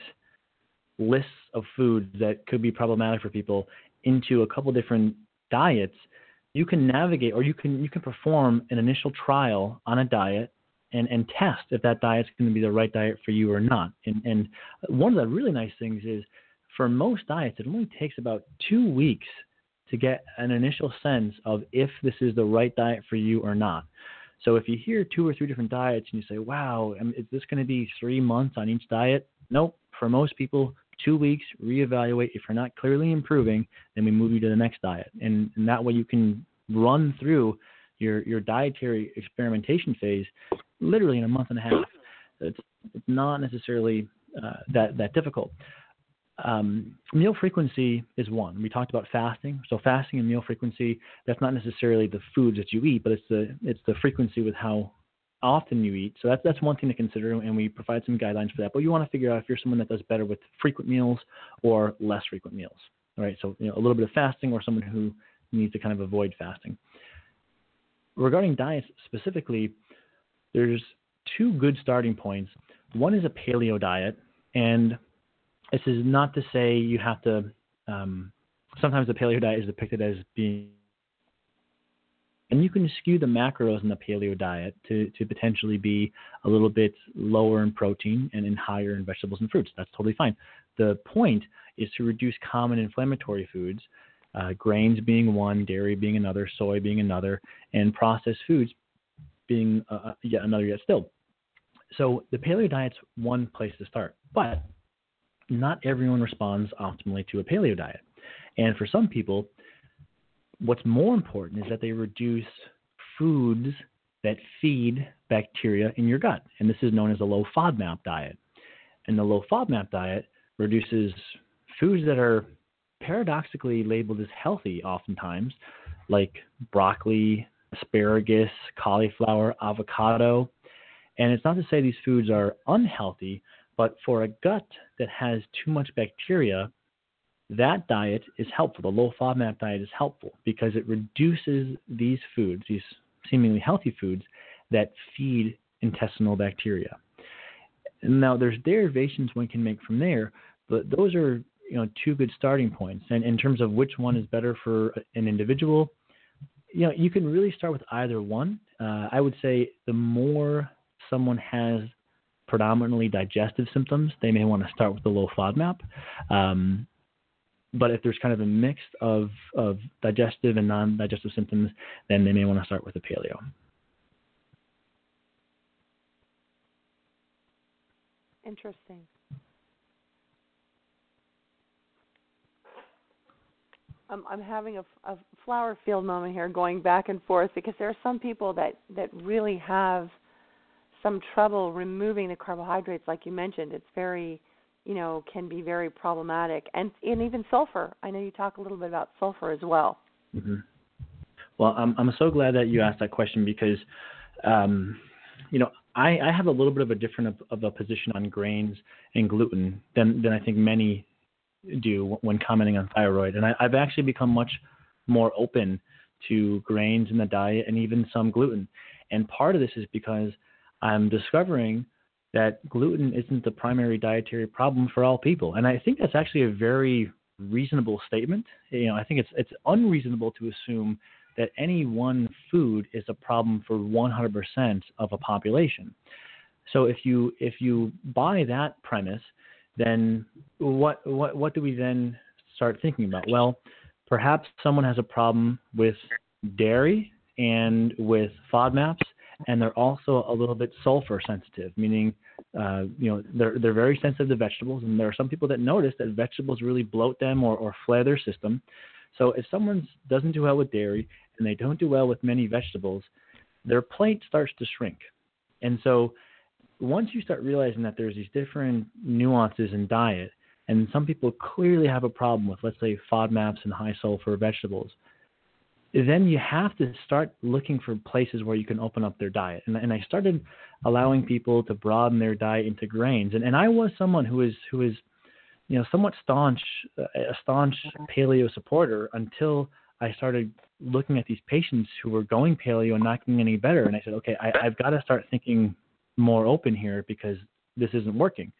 lists of foods that could be problematic for people into a couple different diets, you can navigate or you can you can perform an initial trial on a diet and, and test if that diet's going to be the right diet for you or not. And and one of the really nice things is for most diets, it only takes about two weeks to get an initial sense of if this is the right diet for you or not. So if you hear two or three different diets and you say, wow, is this going to be three months on each diet? Nope. For most people, two weeks, reevaluate. If you're not clearly improving, then we move you to the next diet. And, and that way you can run through your, your dietary experimentation phase literally in a month and a half. It's, it's not necessarily uh, that, that difficult. Um, meal frequency is one. We talked about fasting. So fasting and meal frequency, that's not necessarily the foods that you eat, but it's the it's the frequency with how often you eat. So that's that's one thing to consider, and we provide some guidelines for that. But you want to figure out if you're someone that does better with frequent meals or less frequent meals. All right. So you know, a little bit of fasting, or someone who needs to kind of avoid fasting. Regarding diets specifically, there's two good starting points. One is a paleo diet, and this is not to say you have to. Um, sometimes the paleo diet is depicted as being and you can skew the macros in the paleo diet to, to potentially be a little bit lower in protein and in higher in vegetables and fruits. That's totally fine. The point is to reduce common inflammatory foods, uh, grains being one, dairy being another, soy being another, and processed foods being uh, uh yet another yet still. So the paleo diet's one place to start, but not everyone responds optimally to a paleo diet. And for some people, what's more important is that they reduce foods that feed bacteria in your gut. And this is known as a low FODMAP diet. And the low FODMAP diet reduces foods that are paradoxically labeled as healthy oftentimes, like broccoli, asparagus, cauliflower, avocado. And it's not to say these foods are unhealthy, but for a gut that has too much bacteria, that diet is helpful. The low FODMAP diet is helpful because it reduces these foods, these seemingly healthy foods, that feed intestinal bacteria. Now, there's derivations one can make from there, but those are you know two good starting points. And in terms of which one is better for an individual, you know you can really start with either one. Uh, I would say the more someone has predominantly digestive symptoms, they may want to start with the low FODMAP. Um, but if there's kind of a mix of, of digestive and non digestive symptoms, then they may want to start with a paleo. Interesting. I'm, I'm having a, a flower field moment here, going back and forth because there are some people that that really have some trouble removing the carbohydrates, like you mentioned. It's very you know, can be very problematic, and and even sulfur. I know you talk a little bit about sulfur as well. Mm-hmm. Well, I'm I'm so glad that you asked that question because, um, you know, I, I have a little bit of a different of, of a position on grains and gluten than than I think many do when commenting on thyroid, and I, I've actually become much more open to grains in the diet and even some gluten. And part of this is because I'm discovering that gluten isn't the primary dietary problem for all people. And I think that's actually a very reasonable statement. You know, I think it's it's unreasonable to assume that any one food is a problem for 100% of a population. So if you if you buy that premise, then what what what do we then start thinking about? Well, perhaps someone has a problem with dairy and with FODMAPs and they're also a little bit sulfur sensitive, meaning uh, you know they're they're very sensitive to vegetables, and there are some people that notice that vegetables really bloat them or, or flare their system. So if someone doesn't do well with dairy and they don't do well with many vegetables, their plate starts to shrink. And so once you start realizing that there's these different nuances in diet, and some people clearly have a problem with, let's say, FODMAPs and high sulfur vegetables, then you have to start looking for places where you can open up their diet. And, and I started allowing people to broaden their diet into grains. And, and I was someone who is who is, you know, somewhat staunch, uh, a staunch paleo supporter until I started looking at these patients who were going paleo and not getting any better. And I said, okay, I, I've got to start thinking more open here because this isn't working.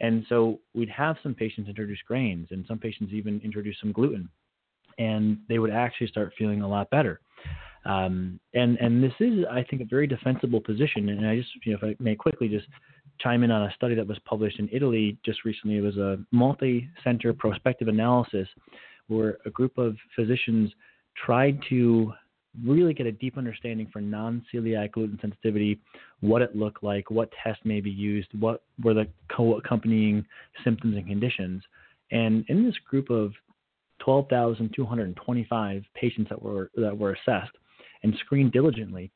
And so we'd have some patients introduce grains, and some patients even introduce some gluten and they would actually start feeling a lot better. Um, and and this is, I think, a very defensible position. And I just, you know, if I may quickly just chime in on a study that was published in Italy just recently. It was a multi center prospective analysis where a group of physicians tried to really get a deep understanding for non celiac gluten sensitivity, what it looked like, what tests may be used, what were the co accompanying symptoms and conditions. And in this group of 12,225 patients that were that were assessed and screened diligently,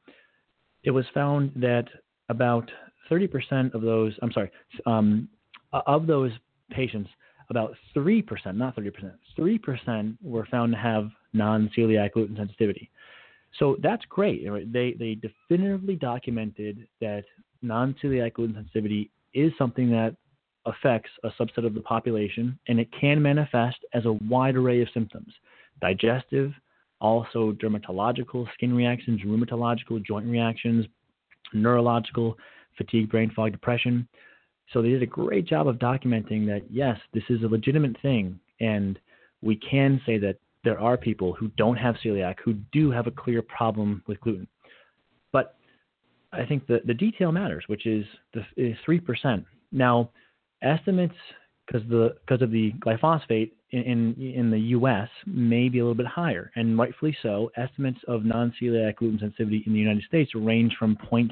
it was found that about 30% of those, I'm sorry, um, of those patients, about 3%, not 30%, 3% were found to have non-celiac gluten sensitivity. So that's great. They they definitively documented that non-celiac gluten sensitivity is something that affects a subset of the population, and it can manifest as a wide array of symptoms: digestive, also dermatological, skin reactions, rheumatological, joint reactions, neurological, fatigue, brain fog, depression. So they did a great job of documenting that yes, this is a legitimate thing, and we can say that there are people who don't have celiac who do have a clear problem with gluten. But I think the, the detail matters, which is the is three percent. Now, estimates because the because of the glyphosate in, in, in the U.S. may be a little bit higher, and rightfully so. Estimates of non-celiac gluten sensitivity in the United States range from 0.6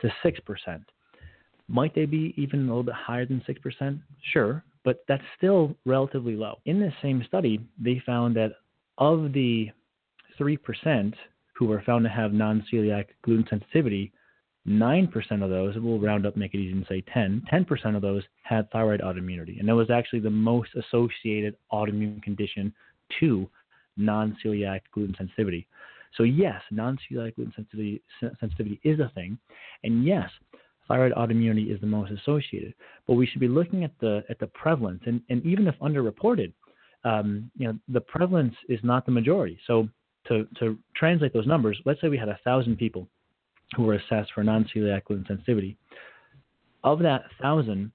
to 6 percent. Might they be even a little bit higher than 6 percent? Sure, but that's still relatively low. In this same study, they found that of the 3% who were found to have non celiac gluten sensitivity, 9% of those, we'll round up, make it easy and say 10, 10% of those had thyroid autoimmunity. And that was actually the most associated autoimmune condition to non celiac gluten sensitivity. So, yes, non celiac gluten sensitivity, sensitivity is a thing. And yes, thyroid autoimmunity is the most associated. But we should be looking at the at the prevalence, and, and even if underreported, um, you know, the prevalence is not the majority. So to to translate those numbers, let's say we had a thousand people who were assessed for non-celiac gluten sensitivity. Of that thousand,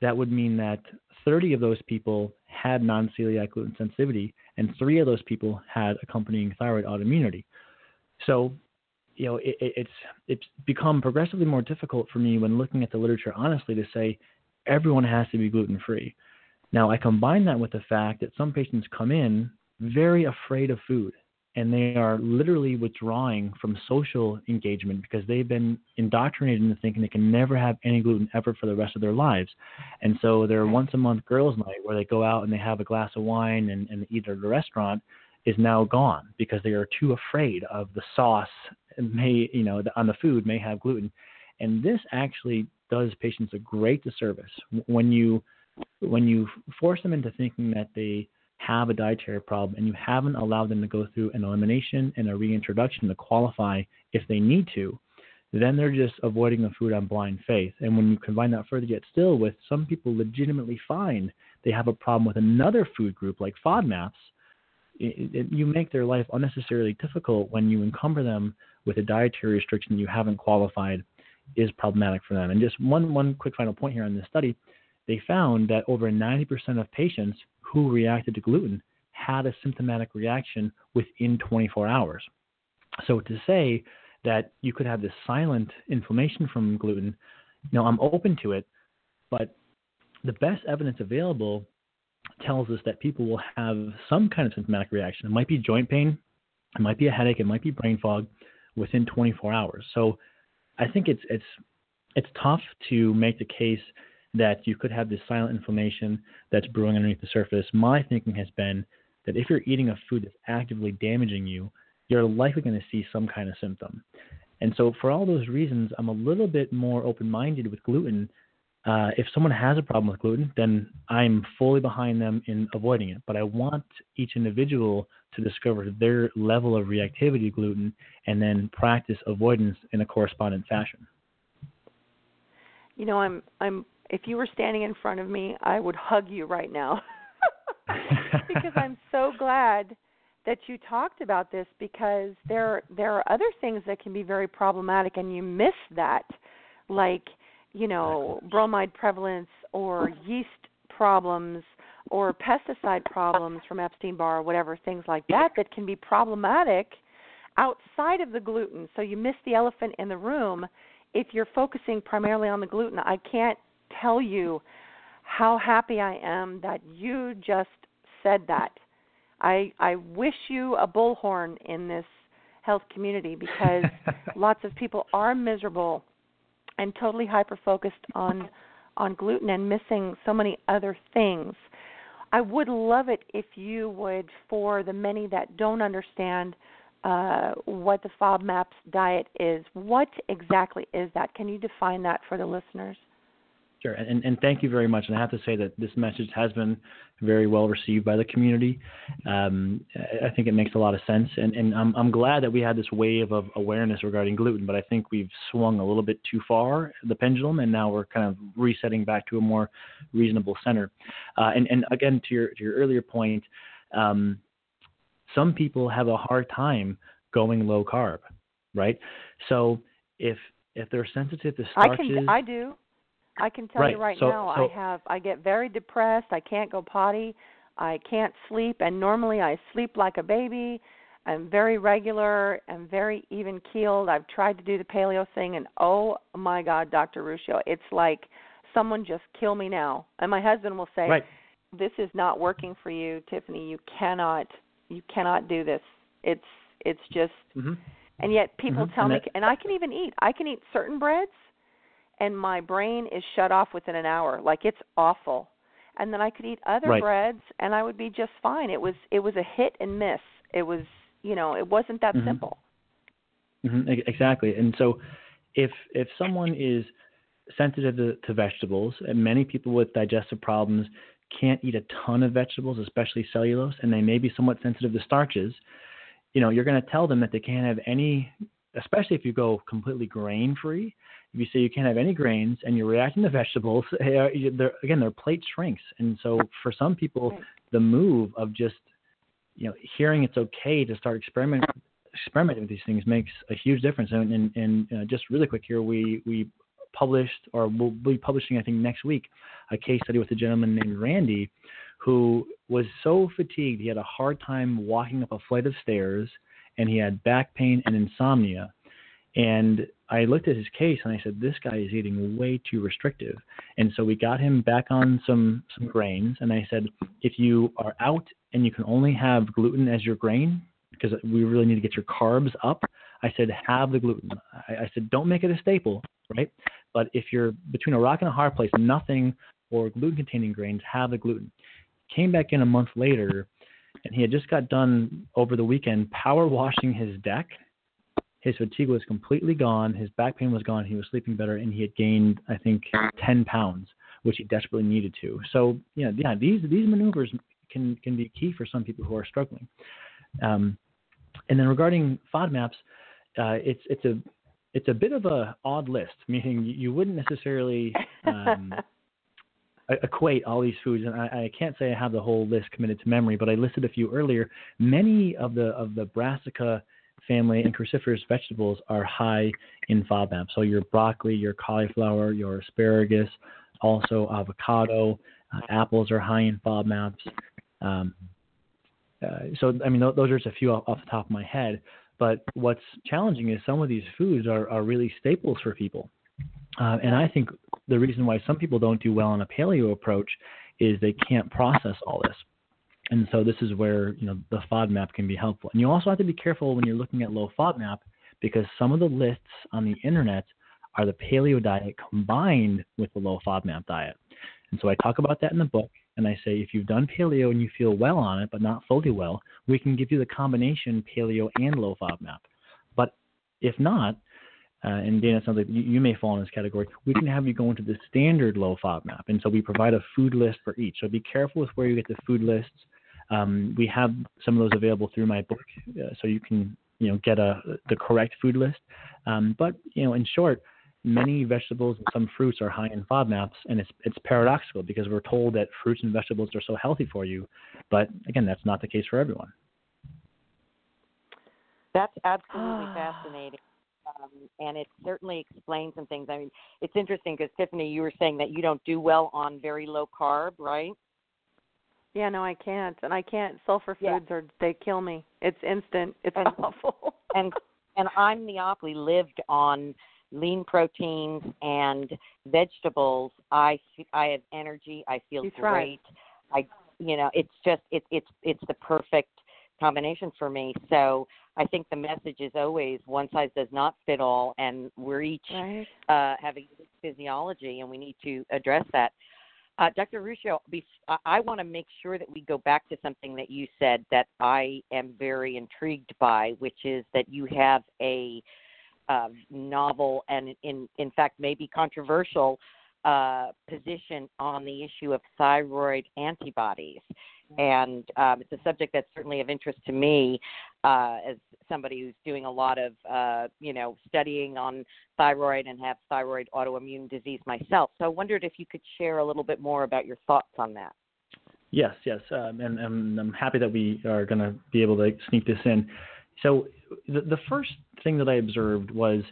that would mean that 30 of those people had non-celiac gluten sensitivity, and three of those people had accompanying thyroid autoimmunity. So you know, it, it's it's become progressively more difficult for me when looking at the literature honestly to say everyone has to be gluten free. Now I combine that with the fact that some patients come in very afraid of food and they are literally withdrawing from social engagement because they've been indoctrinated into thinking they can never have any gluten ever for the rest of their lives. And so their once a month girls' night where they go out and they have a glass of wine and, and eat at a restaurant is now gone because they are too afraid of the sauce may you know on the food may have gluten, and this actually does patients a great disservice. When you when you force them into thinking that they have a dietary problem and you haven't allowed them to go through an elimination and a reintroduction to qualify if they need to, then they're just avoiding the food on blind faith. And when you combine that further yet still with some people legitimately find they have a problem with another food group like FODMAPs, it, it, you make their life unnecessarily difficult when you encumber them with a dietary restriction you haven't qualified is problematic for them. And just one one quick final point here on this study, they found that over 90% of patients who reacted to gluten had a symptomatic reaction within 24 hours. So to say that you could have this silent inflammation from gluten, you know, I'm open to it, but the best evidence available tells us that people will have some kind of symptomatic reaction. It might be joint pain, it might be a headache, it might be brain fog within 24 hours. So I think it's it's it's tough to make the case that you could have this silent inflammation that's brewing underneath the surface. My thinking has been that if you're eating a food that's actively damaging you, you're likely going to see some kind of symptom. And so, for all those reasons, I'm a little bit more open minded with gluten uh, if someone has a problem with gluten, then I'm fully behind them in avoiding it. But I want each individual to discover their level of reactivity to gluten and then practice avoidance in a correspondent fashion. You know, I'm I'm if you were standing in front of me, I would hug you right now. because I'm so glad that you talked about this because there there are other things that can be very problematic and you miss that like you know, bromide prevalence or yeast problems or pesticide problems from Epstein Barr or whatever, things like that, that can be problematic outside of the gluten. So you miss the elephant in the room if you're focusing primarily on the gluten, I can't tell you how happy I am that you just said that. I I wish you a bullhorn in this health community because lots of people are miserable and totally hyper focused on on gluten and missing so many other things. I would love it if you would, for the many that don't understand uh, what the FODMAPs diet is, what exactly is that? Can you define that for the listeners? Sure, and, and thank you very much. And I have to say that this message has been very well received by the community. Um, I think it makes a lot of sense, and, and I'm, I'm glad that we had this wave of awareness regarding gluten. But I think we've swung a little bit too far the pendulum, and now we're kind of resetting back to a more reasonable center. Uh, and, and again, to your to your earlier point, um, some people have a hard time going low carb, right? So if if they're sensitive to starches, I can I do. I can tell right. you right so, now, so, I have I get very depressed. I can't go potty. I can't sleep, and normally I sleep like a baby. I'm very regular. I'm very even keeled. I've tried to do the paleo thing, and oh my God, Dr. Ruscio, it's like someone just kill me now. And my husband will say, right. "This is not working for you, Tiffany. You cannot, you cannot do this. It's, it's just." Mm-hmm. And yet people mm-hmm. tell and me, that, and I can even eat. I can eat certain breads and my brain is shut off within an hour. Like it's awful. And then I could eat other right. breads and I would be just fine. It was it was a hit and miss. It was you know, it wasn't that mm-hmm. simple. Mm-hmm. Exactly. And so if if someone is sensitive to, to vegetables, and many people with digestive problems can't eat a ton of vegetables, especially cellulose, and they may be somewhat sensitive to starches, you know, you're going to tell them that they can't have any, especially if you go completely grain free, if you say you can't have any grains and you're reacting to vegetables, they're, again, their plate shrinks. And so for some people, the move of just you know hearing it's okay to start experimenting experimenting with these things makes a huge difference. And, and, and uh, just really quick here, we we published or we'll be publishing I think next week a case study with a gentleman named Randy who was so fatigued he had a hard time walking up a flight of stairs and he had back pain and insomnia and I looked at his case and I said, this guy is eating way too restrictive. And so we got him back on some some grains. And I said, if you are out and you can only have gluten as your grain, because we really need to get your carbs up, I said, have the gluten. I, I said, don't make it a staple, right? But if you're between a rock and a hard place, nothing or gluten-containing grains, have the gluten. Came back in a month later, and he had just got done over the weekend power washing his deck his fatigue was completely gone, his back pain was gone, he was sleeping better, and he had gained, I think, 10 pounds, which he desperately needed to. So, yeah, yeah, these these maneuvers can can be key for some people who are struggling. Um, and then regarding FODMAPs, uh, it's it's a it's a bit of a odd list, meaning you wouldn't necessarily um, equate all these foods, and I, I, can't say I have the whole list committed to memory, but I listed a few earlier. Many of the of the brassica family and cruciferous vegetables are high in FODMAP. So your broccoli, your cauliflower, your asparagus, also avocado, uh, apples are high in FODMAPs. Um, uh, so I mean, th- those are just a few off, off, the top of my head. But what's challenging is some of these foods are, are really staples for people. Uh, and I think the reason why some people don't do well on a paleo approach is they can't process all this. And so this is where you know the FODMAP can be helpful. And you also have to be careful when you're looking at low FODMAP because some of the lists on the internet are the paleo diet combined with the low FODMAP diet. And so I talk about that in the book, and I say if you've done paleo and you feel well on it but not fully well, we can give you the combination paleo and low FODMAP. But if not, uh, and Dana, sounds like you, you, may fall in this category. We can have you go into the standard low FODMAP, and so we provide a food list for each. So be careful with where you get the food lists. Um, we have some of those available through my book, uh, so you can you know get a the correct food list. Um, but you know, in short, many vegetables and some fruits are high in FODMAPs, and it's it's paradoxical because we're told that fruits and vegetables are so healthy for you, but again, that's not the case for everyone. That's absolutely fascinating. Um, and it certainly explains some things. I mean, it's interesting because Tiffany, you were saying that you don't do well on very low carb, right? Yeah, no, I can't, and I can't. Sulfur foods yeah. they kill me. It's instant. It's and, awful. and and I'm opposite. Lived on lean proteins and vegetables, I I have energy. I feel You great. I you know it's just it's it's it's the perfect combination for me. So I think the message is always one size does not fit all, and we're each Right. uh, have a unique physiology, and we need to address that. Uh, Dr. Ruscio, I, want to make sure that we go back to something that you said that I am very intrigued by, which is that you have a uh, novel and, in in fact, maybe controversial uh, position on the issue of thyroid antibodies. And um, it's a subject that's certainly of interest to me uh, as somebody who's doing a lot of, uh, you know, studying on thyroid and have thyroid autoimmune disease myself. So I wondered if you could share a little bit more about your thoughts on that. Yes, yes, um, and, and I'm happy that we are going to be able to sneak this in. So the, the first thing that I observed was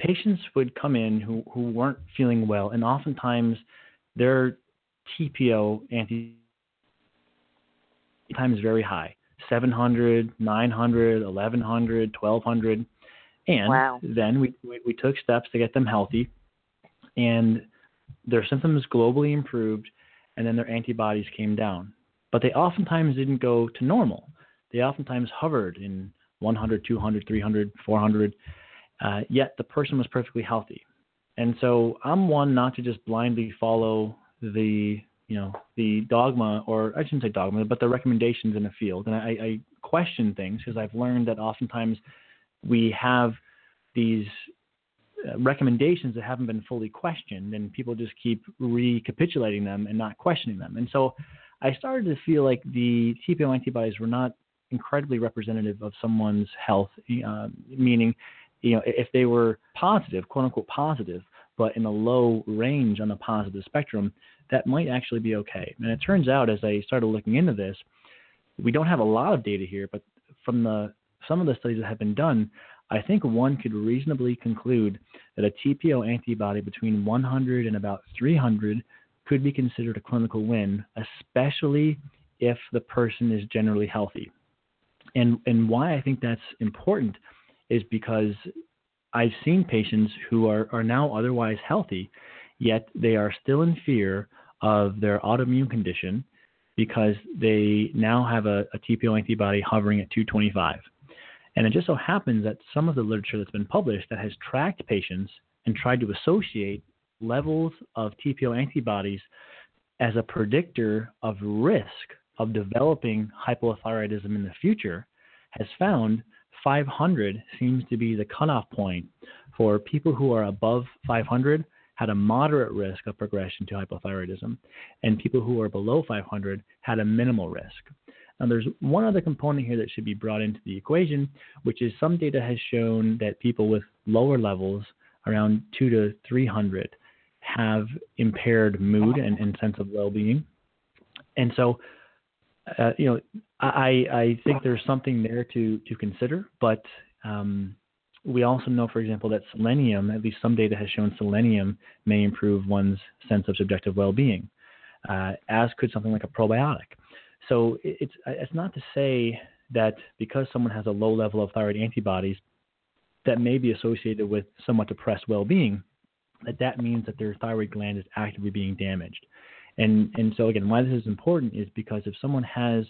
patients would come in who, who weren't feeling well, and oftentimes their TPO anti times very high 700 900 1100 1200 and Wow. then we, we, we took steps to get them healthy and their symptoms globally improved and then their antibodies came down. But they oftentimes didn't go to normal. They oftentimes hovered in 100 200 300 400 uh, yet the person was perfectly healthy. And so i'm one not to just blindly follow the you know the dogma or i shouldn't say dogma but the recommendations in the field. And i, I question things because i've learned that oftentimes we have these uh, recommendations that haven't been fully questioned and people just keep recapitulating them and not questioning them. And so i started to feel like the tpo antibodies were not incredibly representative of someone's health uh, meaning you know if they were positive quote unquote positive but in a low range on the positive spectrum that might actually be okay and it turns out as i started looking into this we don't have a lot of data here but from the some of the studies that have been done I think one could reasonably conclude that a TPO antibody between 100 and about 300 could be considered a clinical win, especially if the person is generally healthy. And, and why I think that's important is because I've seen patients who are, are now otherwise healthy, yet they are still in fear of their autoimmune condition because they now have a, a TPO antibody hovering at 225. And it just so happens that some of the literature that's been published that has tracked patients and tried to associate levels of TPO antibodies as a predictor of risk of developing hypothyroidism in the future has found 500 seems to be the cutoff point for people who are above 500 had a moderate risk of progression to hypothyroidism, and people who are below 500 had a minimal risk. Now, there's one other component here that should be brought into the equation, which is some data has shown that people with lower levels, around 2 to 300, have impaired mood and, and sense of well-being. And so, uh, you know, I, I think there's something there to, to consider, but um, we also know, for example, that selenium, at least some data has shown selenium may improve one's sense of subjective well-being, uh, as could something like a probiotic. So it's it's not to say that because someone has a low level of thyroid antibodies that may be associated with somewhat depressed well-being, that that means that their thyroid gland is actively being damaged. And and so again, why this is important is because if someone has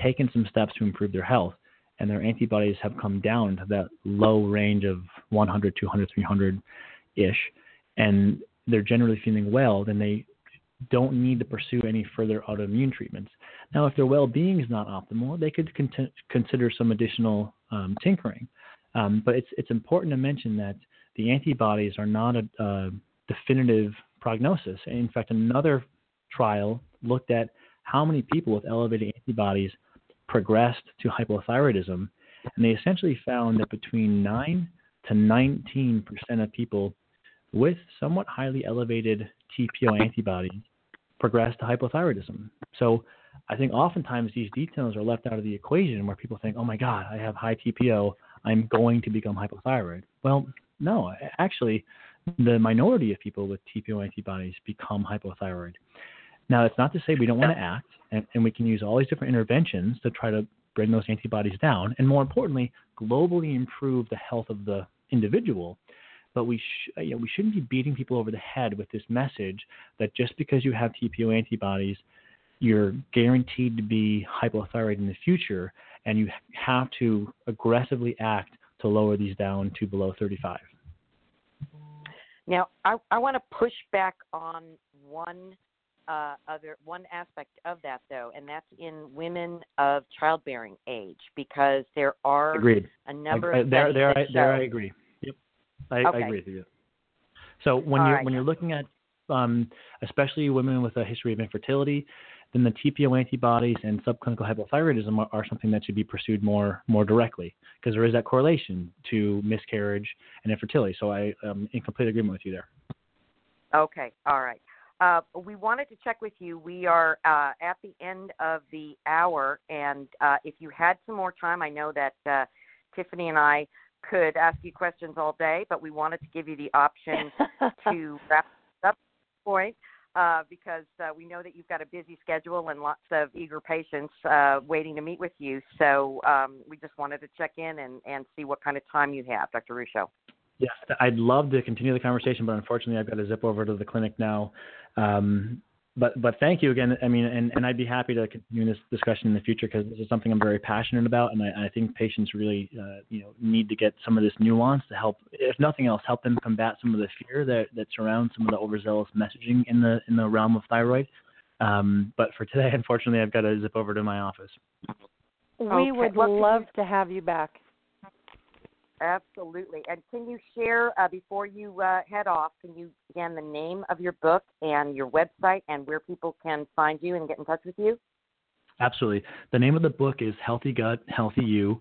taken some steps to improve their health and their antibodies have come down to that low range of 100, 200, 300 ish, and they're generally feeling well, then they don't need to pursue any further autoimmune treatments. Now, if their well-being is not optimal, they could con- consider some additional um, tinkering. Um, but it's it's important to mention that the antibodies are not a, a definitive prognosis. In fact, another trial looked at how many people with elevated antibodies progressed to hypothyroidism, and they essentially found that between 9 to 19 percent of people with somewhat highly elevated TPO antibodies progress to hypothyroidism. So I think oftentimes these details are left out of the equation where people think, oh my God, I have high TPO, I'm going to become hypothyroid. Well, no, actually, the minority of people with TPO antibodies become hypothyroid. Now, it's not to say we don't want to act, and, and we can use all these different interventions to try to bring those antibodies down, and more importantly, globally improve the health of the individual. but we sh- you know, we shouldn't be beating people over the head with this message that just because you have TPO antibodies, you're guaranteed to be hypothyroid in the future, and you have to aggressively act to lower these down to below 35. Now, I, I want to push back on one uh, other one aspect of that, though, and that's in women of childbearing age, because there are Agreed. a number I, of there, there, I, there, I agree. Yep, I, Okay. I agree with you. So when All you're right. when you're looking at um, especially women with a history of infertility, then the TPO antibodies and subclinical hypothyroidism are, are something that should be pursued more more directly because there is that correlation to miscarriage and infertility. So I am in complete agreement with you there. Okay, all right. Uh, we wanted to check with you. We are uh, at the end of the hour, and uh, if you had some more time, I know that uh, Tiffany and I could ask you questions all day, but we wanted to give you the option to wrap up at point uh, because uh, we know that you've got a busy schedule and lots of eager patients uh, waiting to meet with you. So um, we just wanted to check in and, and see what kind of time you have, Dr. Ruscio. Yes, I'd love to continue the conversation, but unfortunately, I've got to zip over to the clinic now. Um, but but thank you again. I mean, and, and I'd be happy to continue this discussion in the future because this is something I'm very passionate about, and I, I think patients really uh, you know need to get some of this nuance to help, if nothing else, help them combat some of the fear that that surrounds some of the overzealous messaging in the in the realm of thyroid. Um, but for today, unfortunately, I've got to zip over to my office. we Okay. would Well, love to have you back. Absolutely. And can you share uh, before you uh, head off? Can you again the name of your book and your website and where people can find you and get in touch with you? Absolutely. The name of the book is Healthy Gut, Healthy You,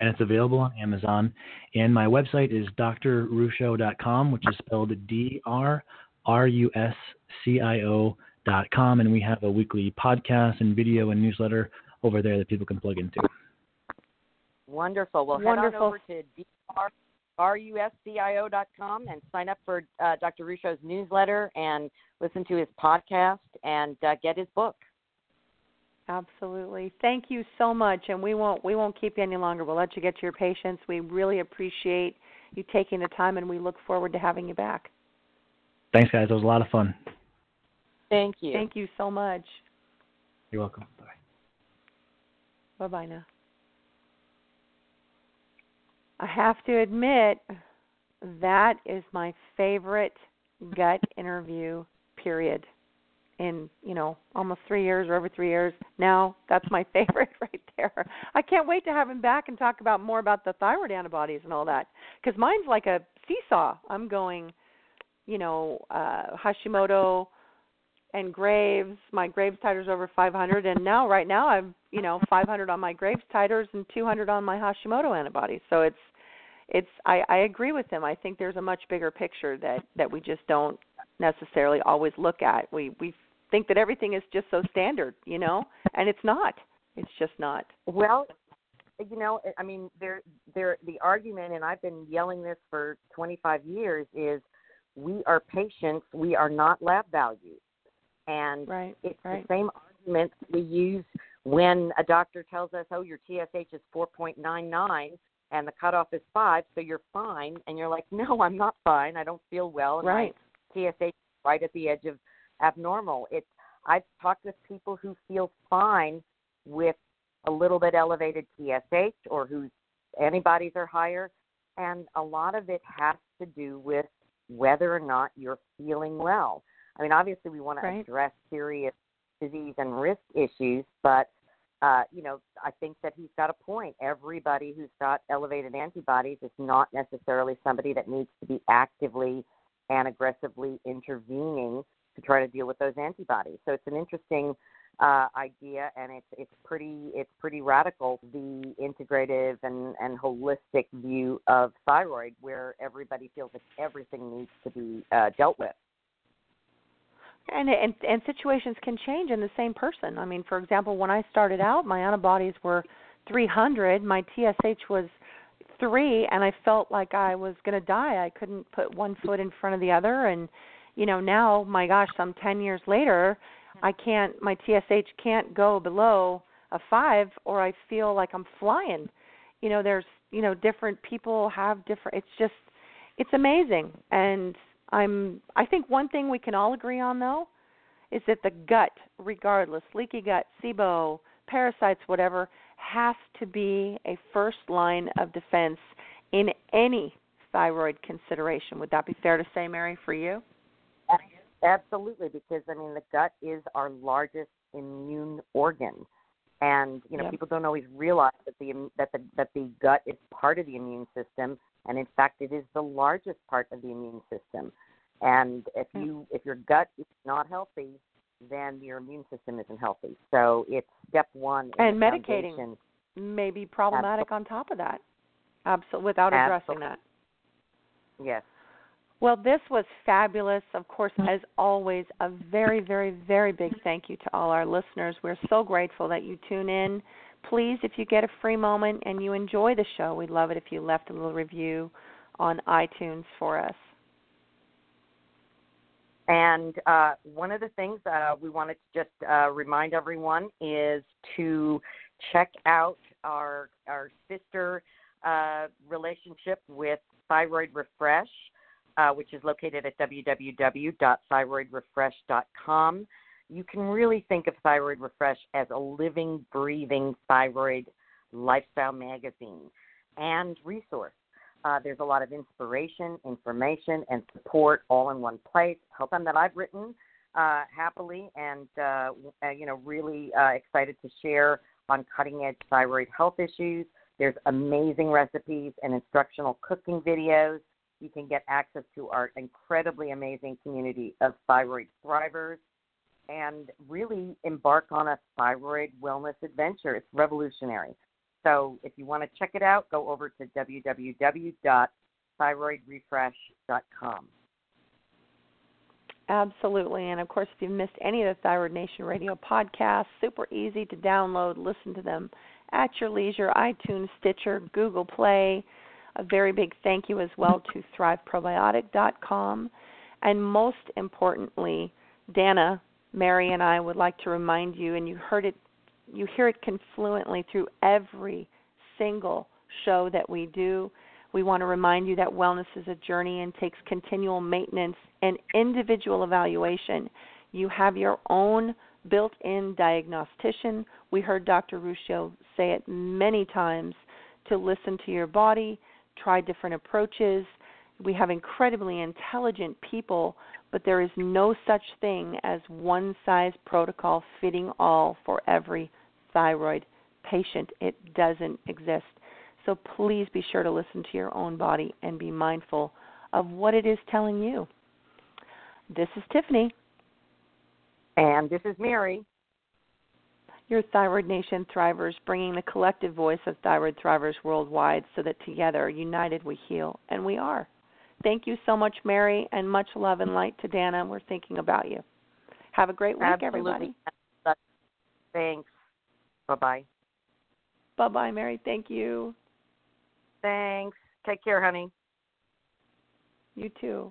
and it's available on Amazon. And my website is drruscio.com, which is spelled D R R U S C I O dot com. And we have a weekly podcast and video and newsletter over there that people can plug into. Wonderful. Well, head on over to drruscio.com and sign up for uh, Dr. Ruscio's newsletter and listen to his podcast and uh, get his book. Absolutely. Thank you so much and we won't we won't keep you any longer. We'll let you get to your patients. We really appreciate you taking the time and we look forward to having you back. Thanks, guys. It was a lot of fun. Thank you. Thank you so much. You're welcome. Bye. Bye bye now. I have to admit, that is my favorite gut interview, period. In, you know, almost three years or over three years. Now, that's my favorite right there. I can't wait to have him back and talk about more about the thyroid antibodies and all that. Because mine's like a seesaw. I'm going, you know, uh, Hashimoto and Graves. My Graves titer's over 500, and now right now I'm you know 500 on my Graves titers and 200 on my Hashimoto antibodies. So it's it's I, I agree with him. I think there's a much bigger picture that that we just don't necessarily always look at. We we think that everything is just so standard, you know, and it's not. It's just not. Well, you know, I mean, there, there, the argument, and I've been yelling this for 25 years, is we are patients, we are not lab values, and Right. it's right. the same argument we use when a doctor tells us, "Oh, your TSH is 4.99 and the cutoff is five, so you're fine," and you're like, "No, I'm not fine. I don't feel well, and Right. my TSH right at the edge of abnormal." It's I've talked with people who feel fine with a little bit elevated TSH or whose antibodies are higher, and a lot of it has to do with whether or not you're feeling well. I mean, obviously, we want to Right. address serious disease and risk issues, but uh, you know, I think that he's got a point. Everybody who's got elevated antibodies is not necessarily somebody that needs to be actively and aggressively intervening to try to deal with those antibodies. So it's an interesting uh, idea, and it's it's pretty it's pretty radical. The integrative and and holistic view of thyroid, where everybody feels that everything needs to be uh, dealt with. And, and and situations can change in the same person. I mean, for example, when I started out, my antibodies were 300, my TSH was 3 and I felt like I was going to die. I couldn't put one foot in front of the other and you know, now my gosh, some 10 years later, I can't my TSH can't go below a 5 or I feel like I'm flying. You know, there's, you know, different people have different it's just it's amazing. And I'm I think one thing we can all agree on though is that the gut, regardless, leaky gut, SIBO, parasites, whatever, has to be a first line of defense in any thyroid consideration. Would that be fair to say, Mary, for you? Absolutely, because I mean the gut is our largest immune organ, and you know yep. people don't always realize that the that the that the gut is part of the immune system, and in fact it is the largest part of the immune system. And if hmm. you if your gut is not healthy, then your immune system isn't healthy. So it's step one. and medicating may be problematic Absolutely. on top of that. Absolutely, without addressing Absolutely. that. Yes. Well, this was fabulous. Of course, mm. as always, a very, very, very big thank you to all our listeners. We're so grateful that you tune in. Please, if you get a free moment and you enjoy the show, we'd love it if you left a little review on iTunes for us. And uh, one of the things uh, we wanted to just uh, remind everyone is to check out our our sister uh, relationship with Thyroid Refresh, uh, which is located at www.thyroidrefresh.com. You can really think of Thyroid Refresh as a living, breathing thyroid lifestyle magazine and resource. Uh, there's a lot of inspiration, information, and support all in one place. Help them that I've written uh, happily and uh, uh, you know really uh, excited to share on cutting edge thyroid health issues. There's amazing recipes and instructional cooking videos. You can get access to our incredibly amazing community of thyroid thrivers and really embark on a thyroid wellness adventure. It's revolutionary. So if you want to check it out, go over to www.thyroidrefresh.com. Absolutely. And of course, if you've missed any of the Thyroid Nation radio podcasts, super easy to download, listen to them at your leisure, iTunes, Stitcher, Google Play. A very big thank you as well to thriveprobiotic.com. And most importantly, Dana, Mary, and I would like to remind you, and you heard it you hear it confluently through every single show that we do. We want to remind you that wellness is a journey and takes continual maintenance and individual evaluation. You have your own built in diagnostician. We heard Dr. Ruscio say it many times to listen to your body, try different approaches. We have incredibly intelligent people but there is no such thing as one size protocol fitting all for every thyroid patient. It doesn't exist. So please be sure to listen to your own body and be mindful of what it is telling you. This is Tiffany. And this is Mary. Your Thyroid Nation Thrivers, bringing the collective voice of thyroid thrivers worldwide so that together, united, we heal. And we are. Thank you so much, Mary, and much love and light to Dana. We're thinking about you. Have a great week, Absolutely. everybody. Thanks. Bye bye. Bye bye, Mary. Thank you. Thanks. Take care, honey. You too.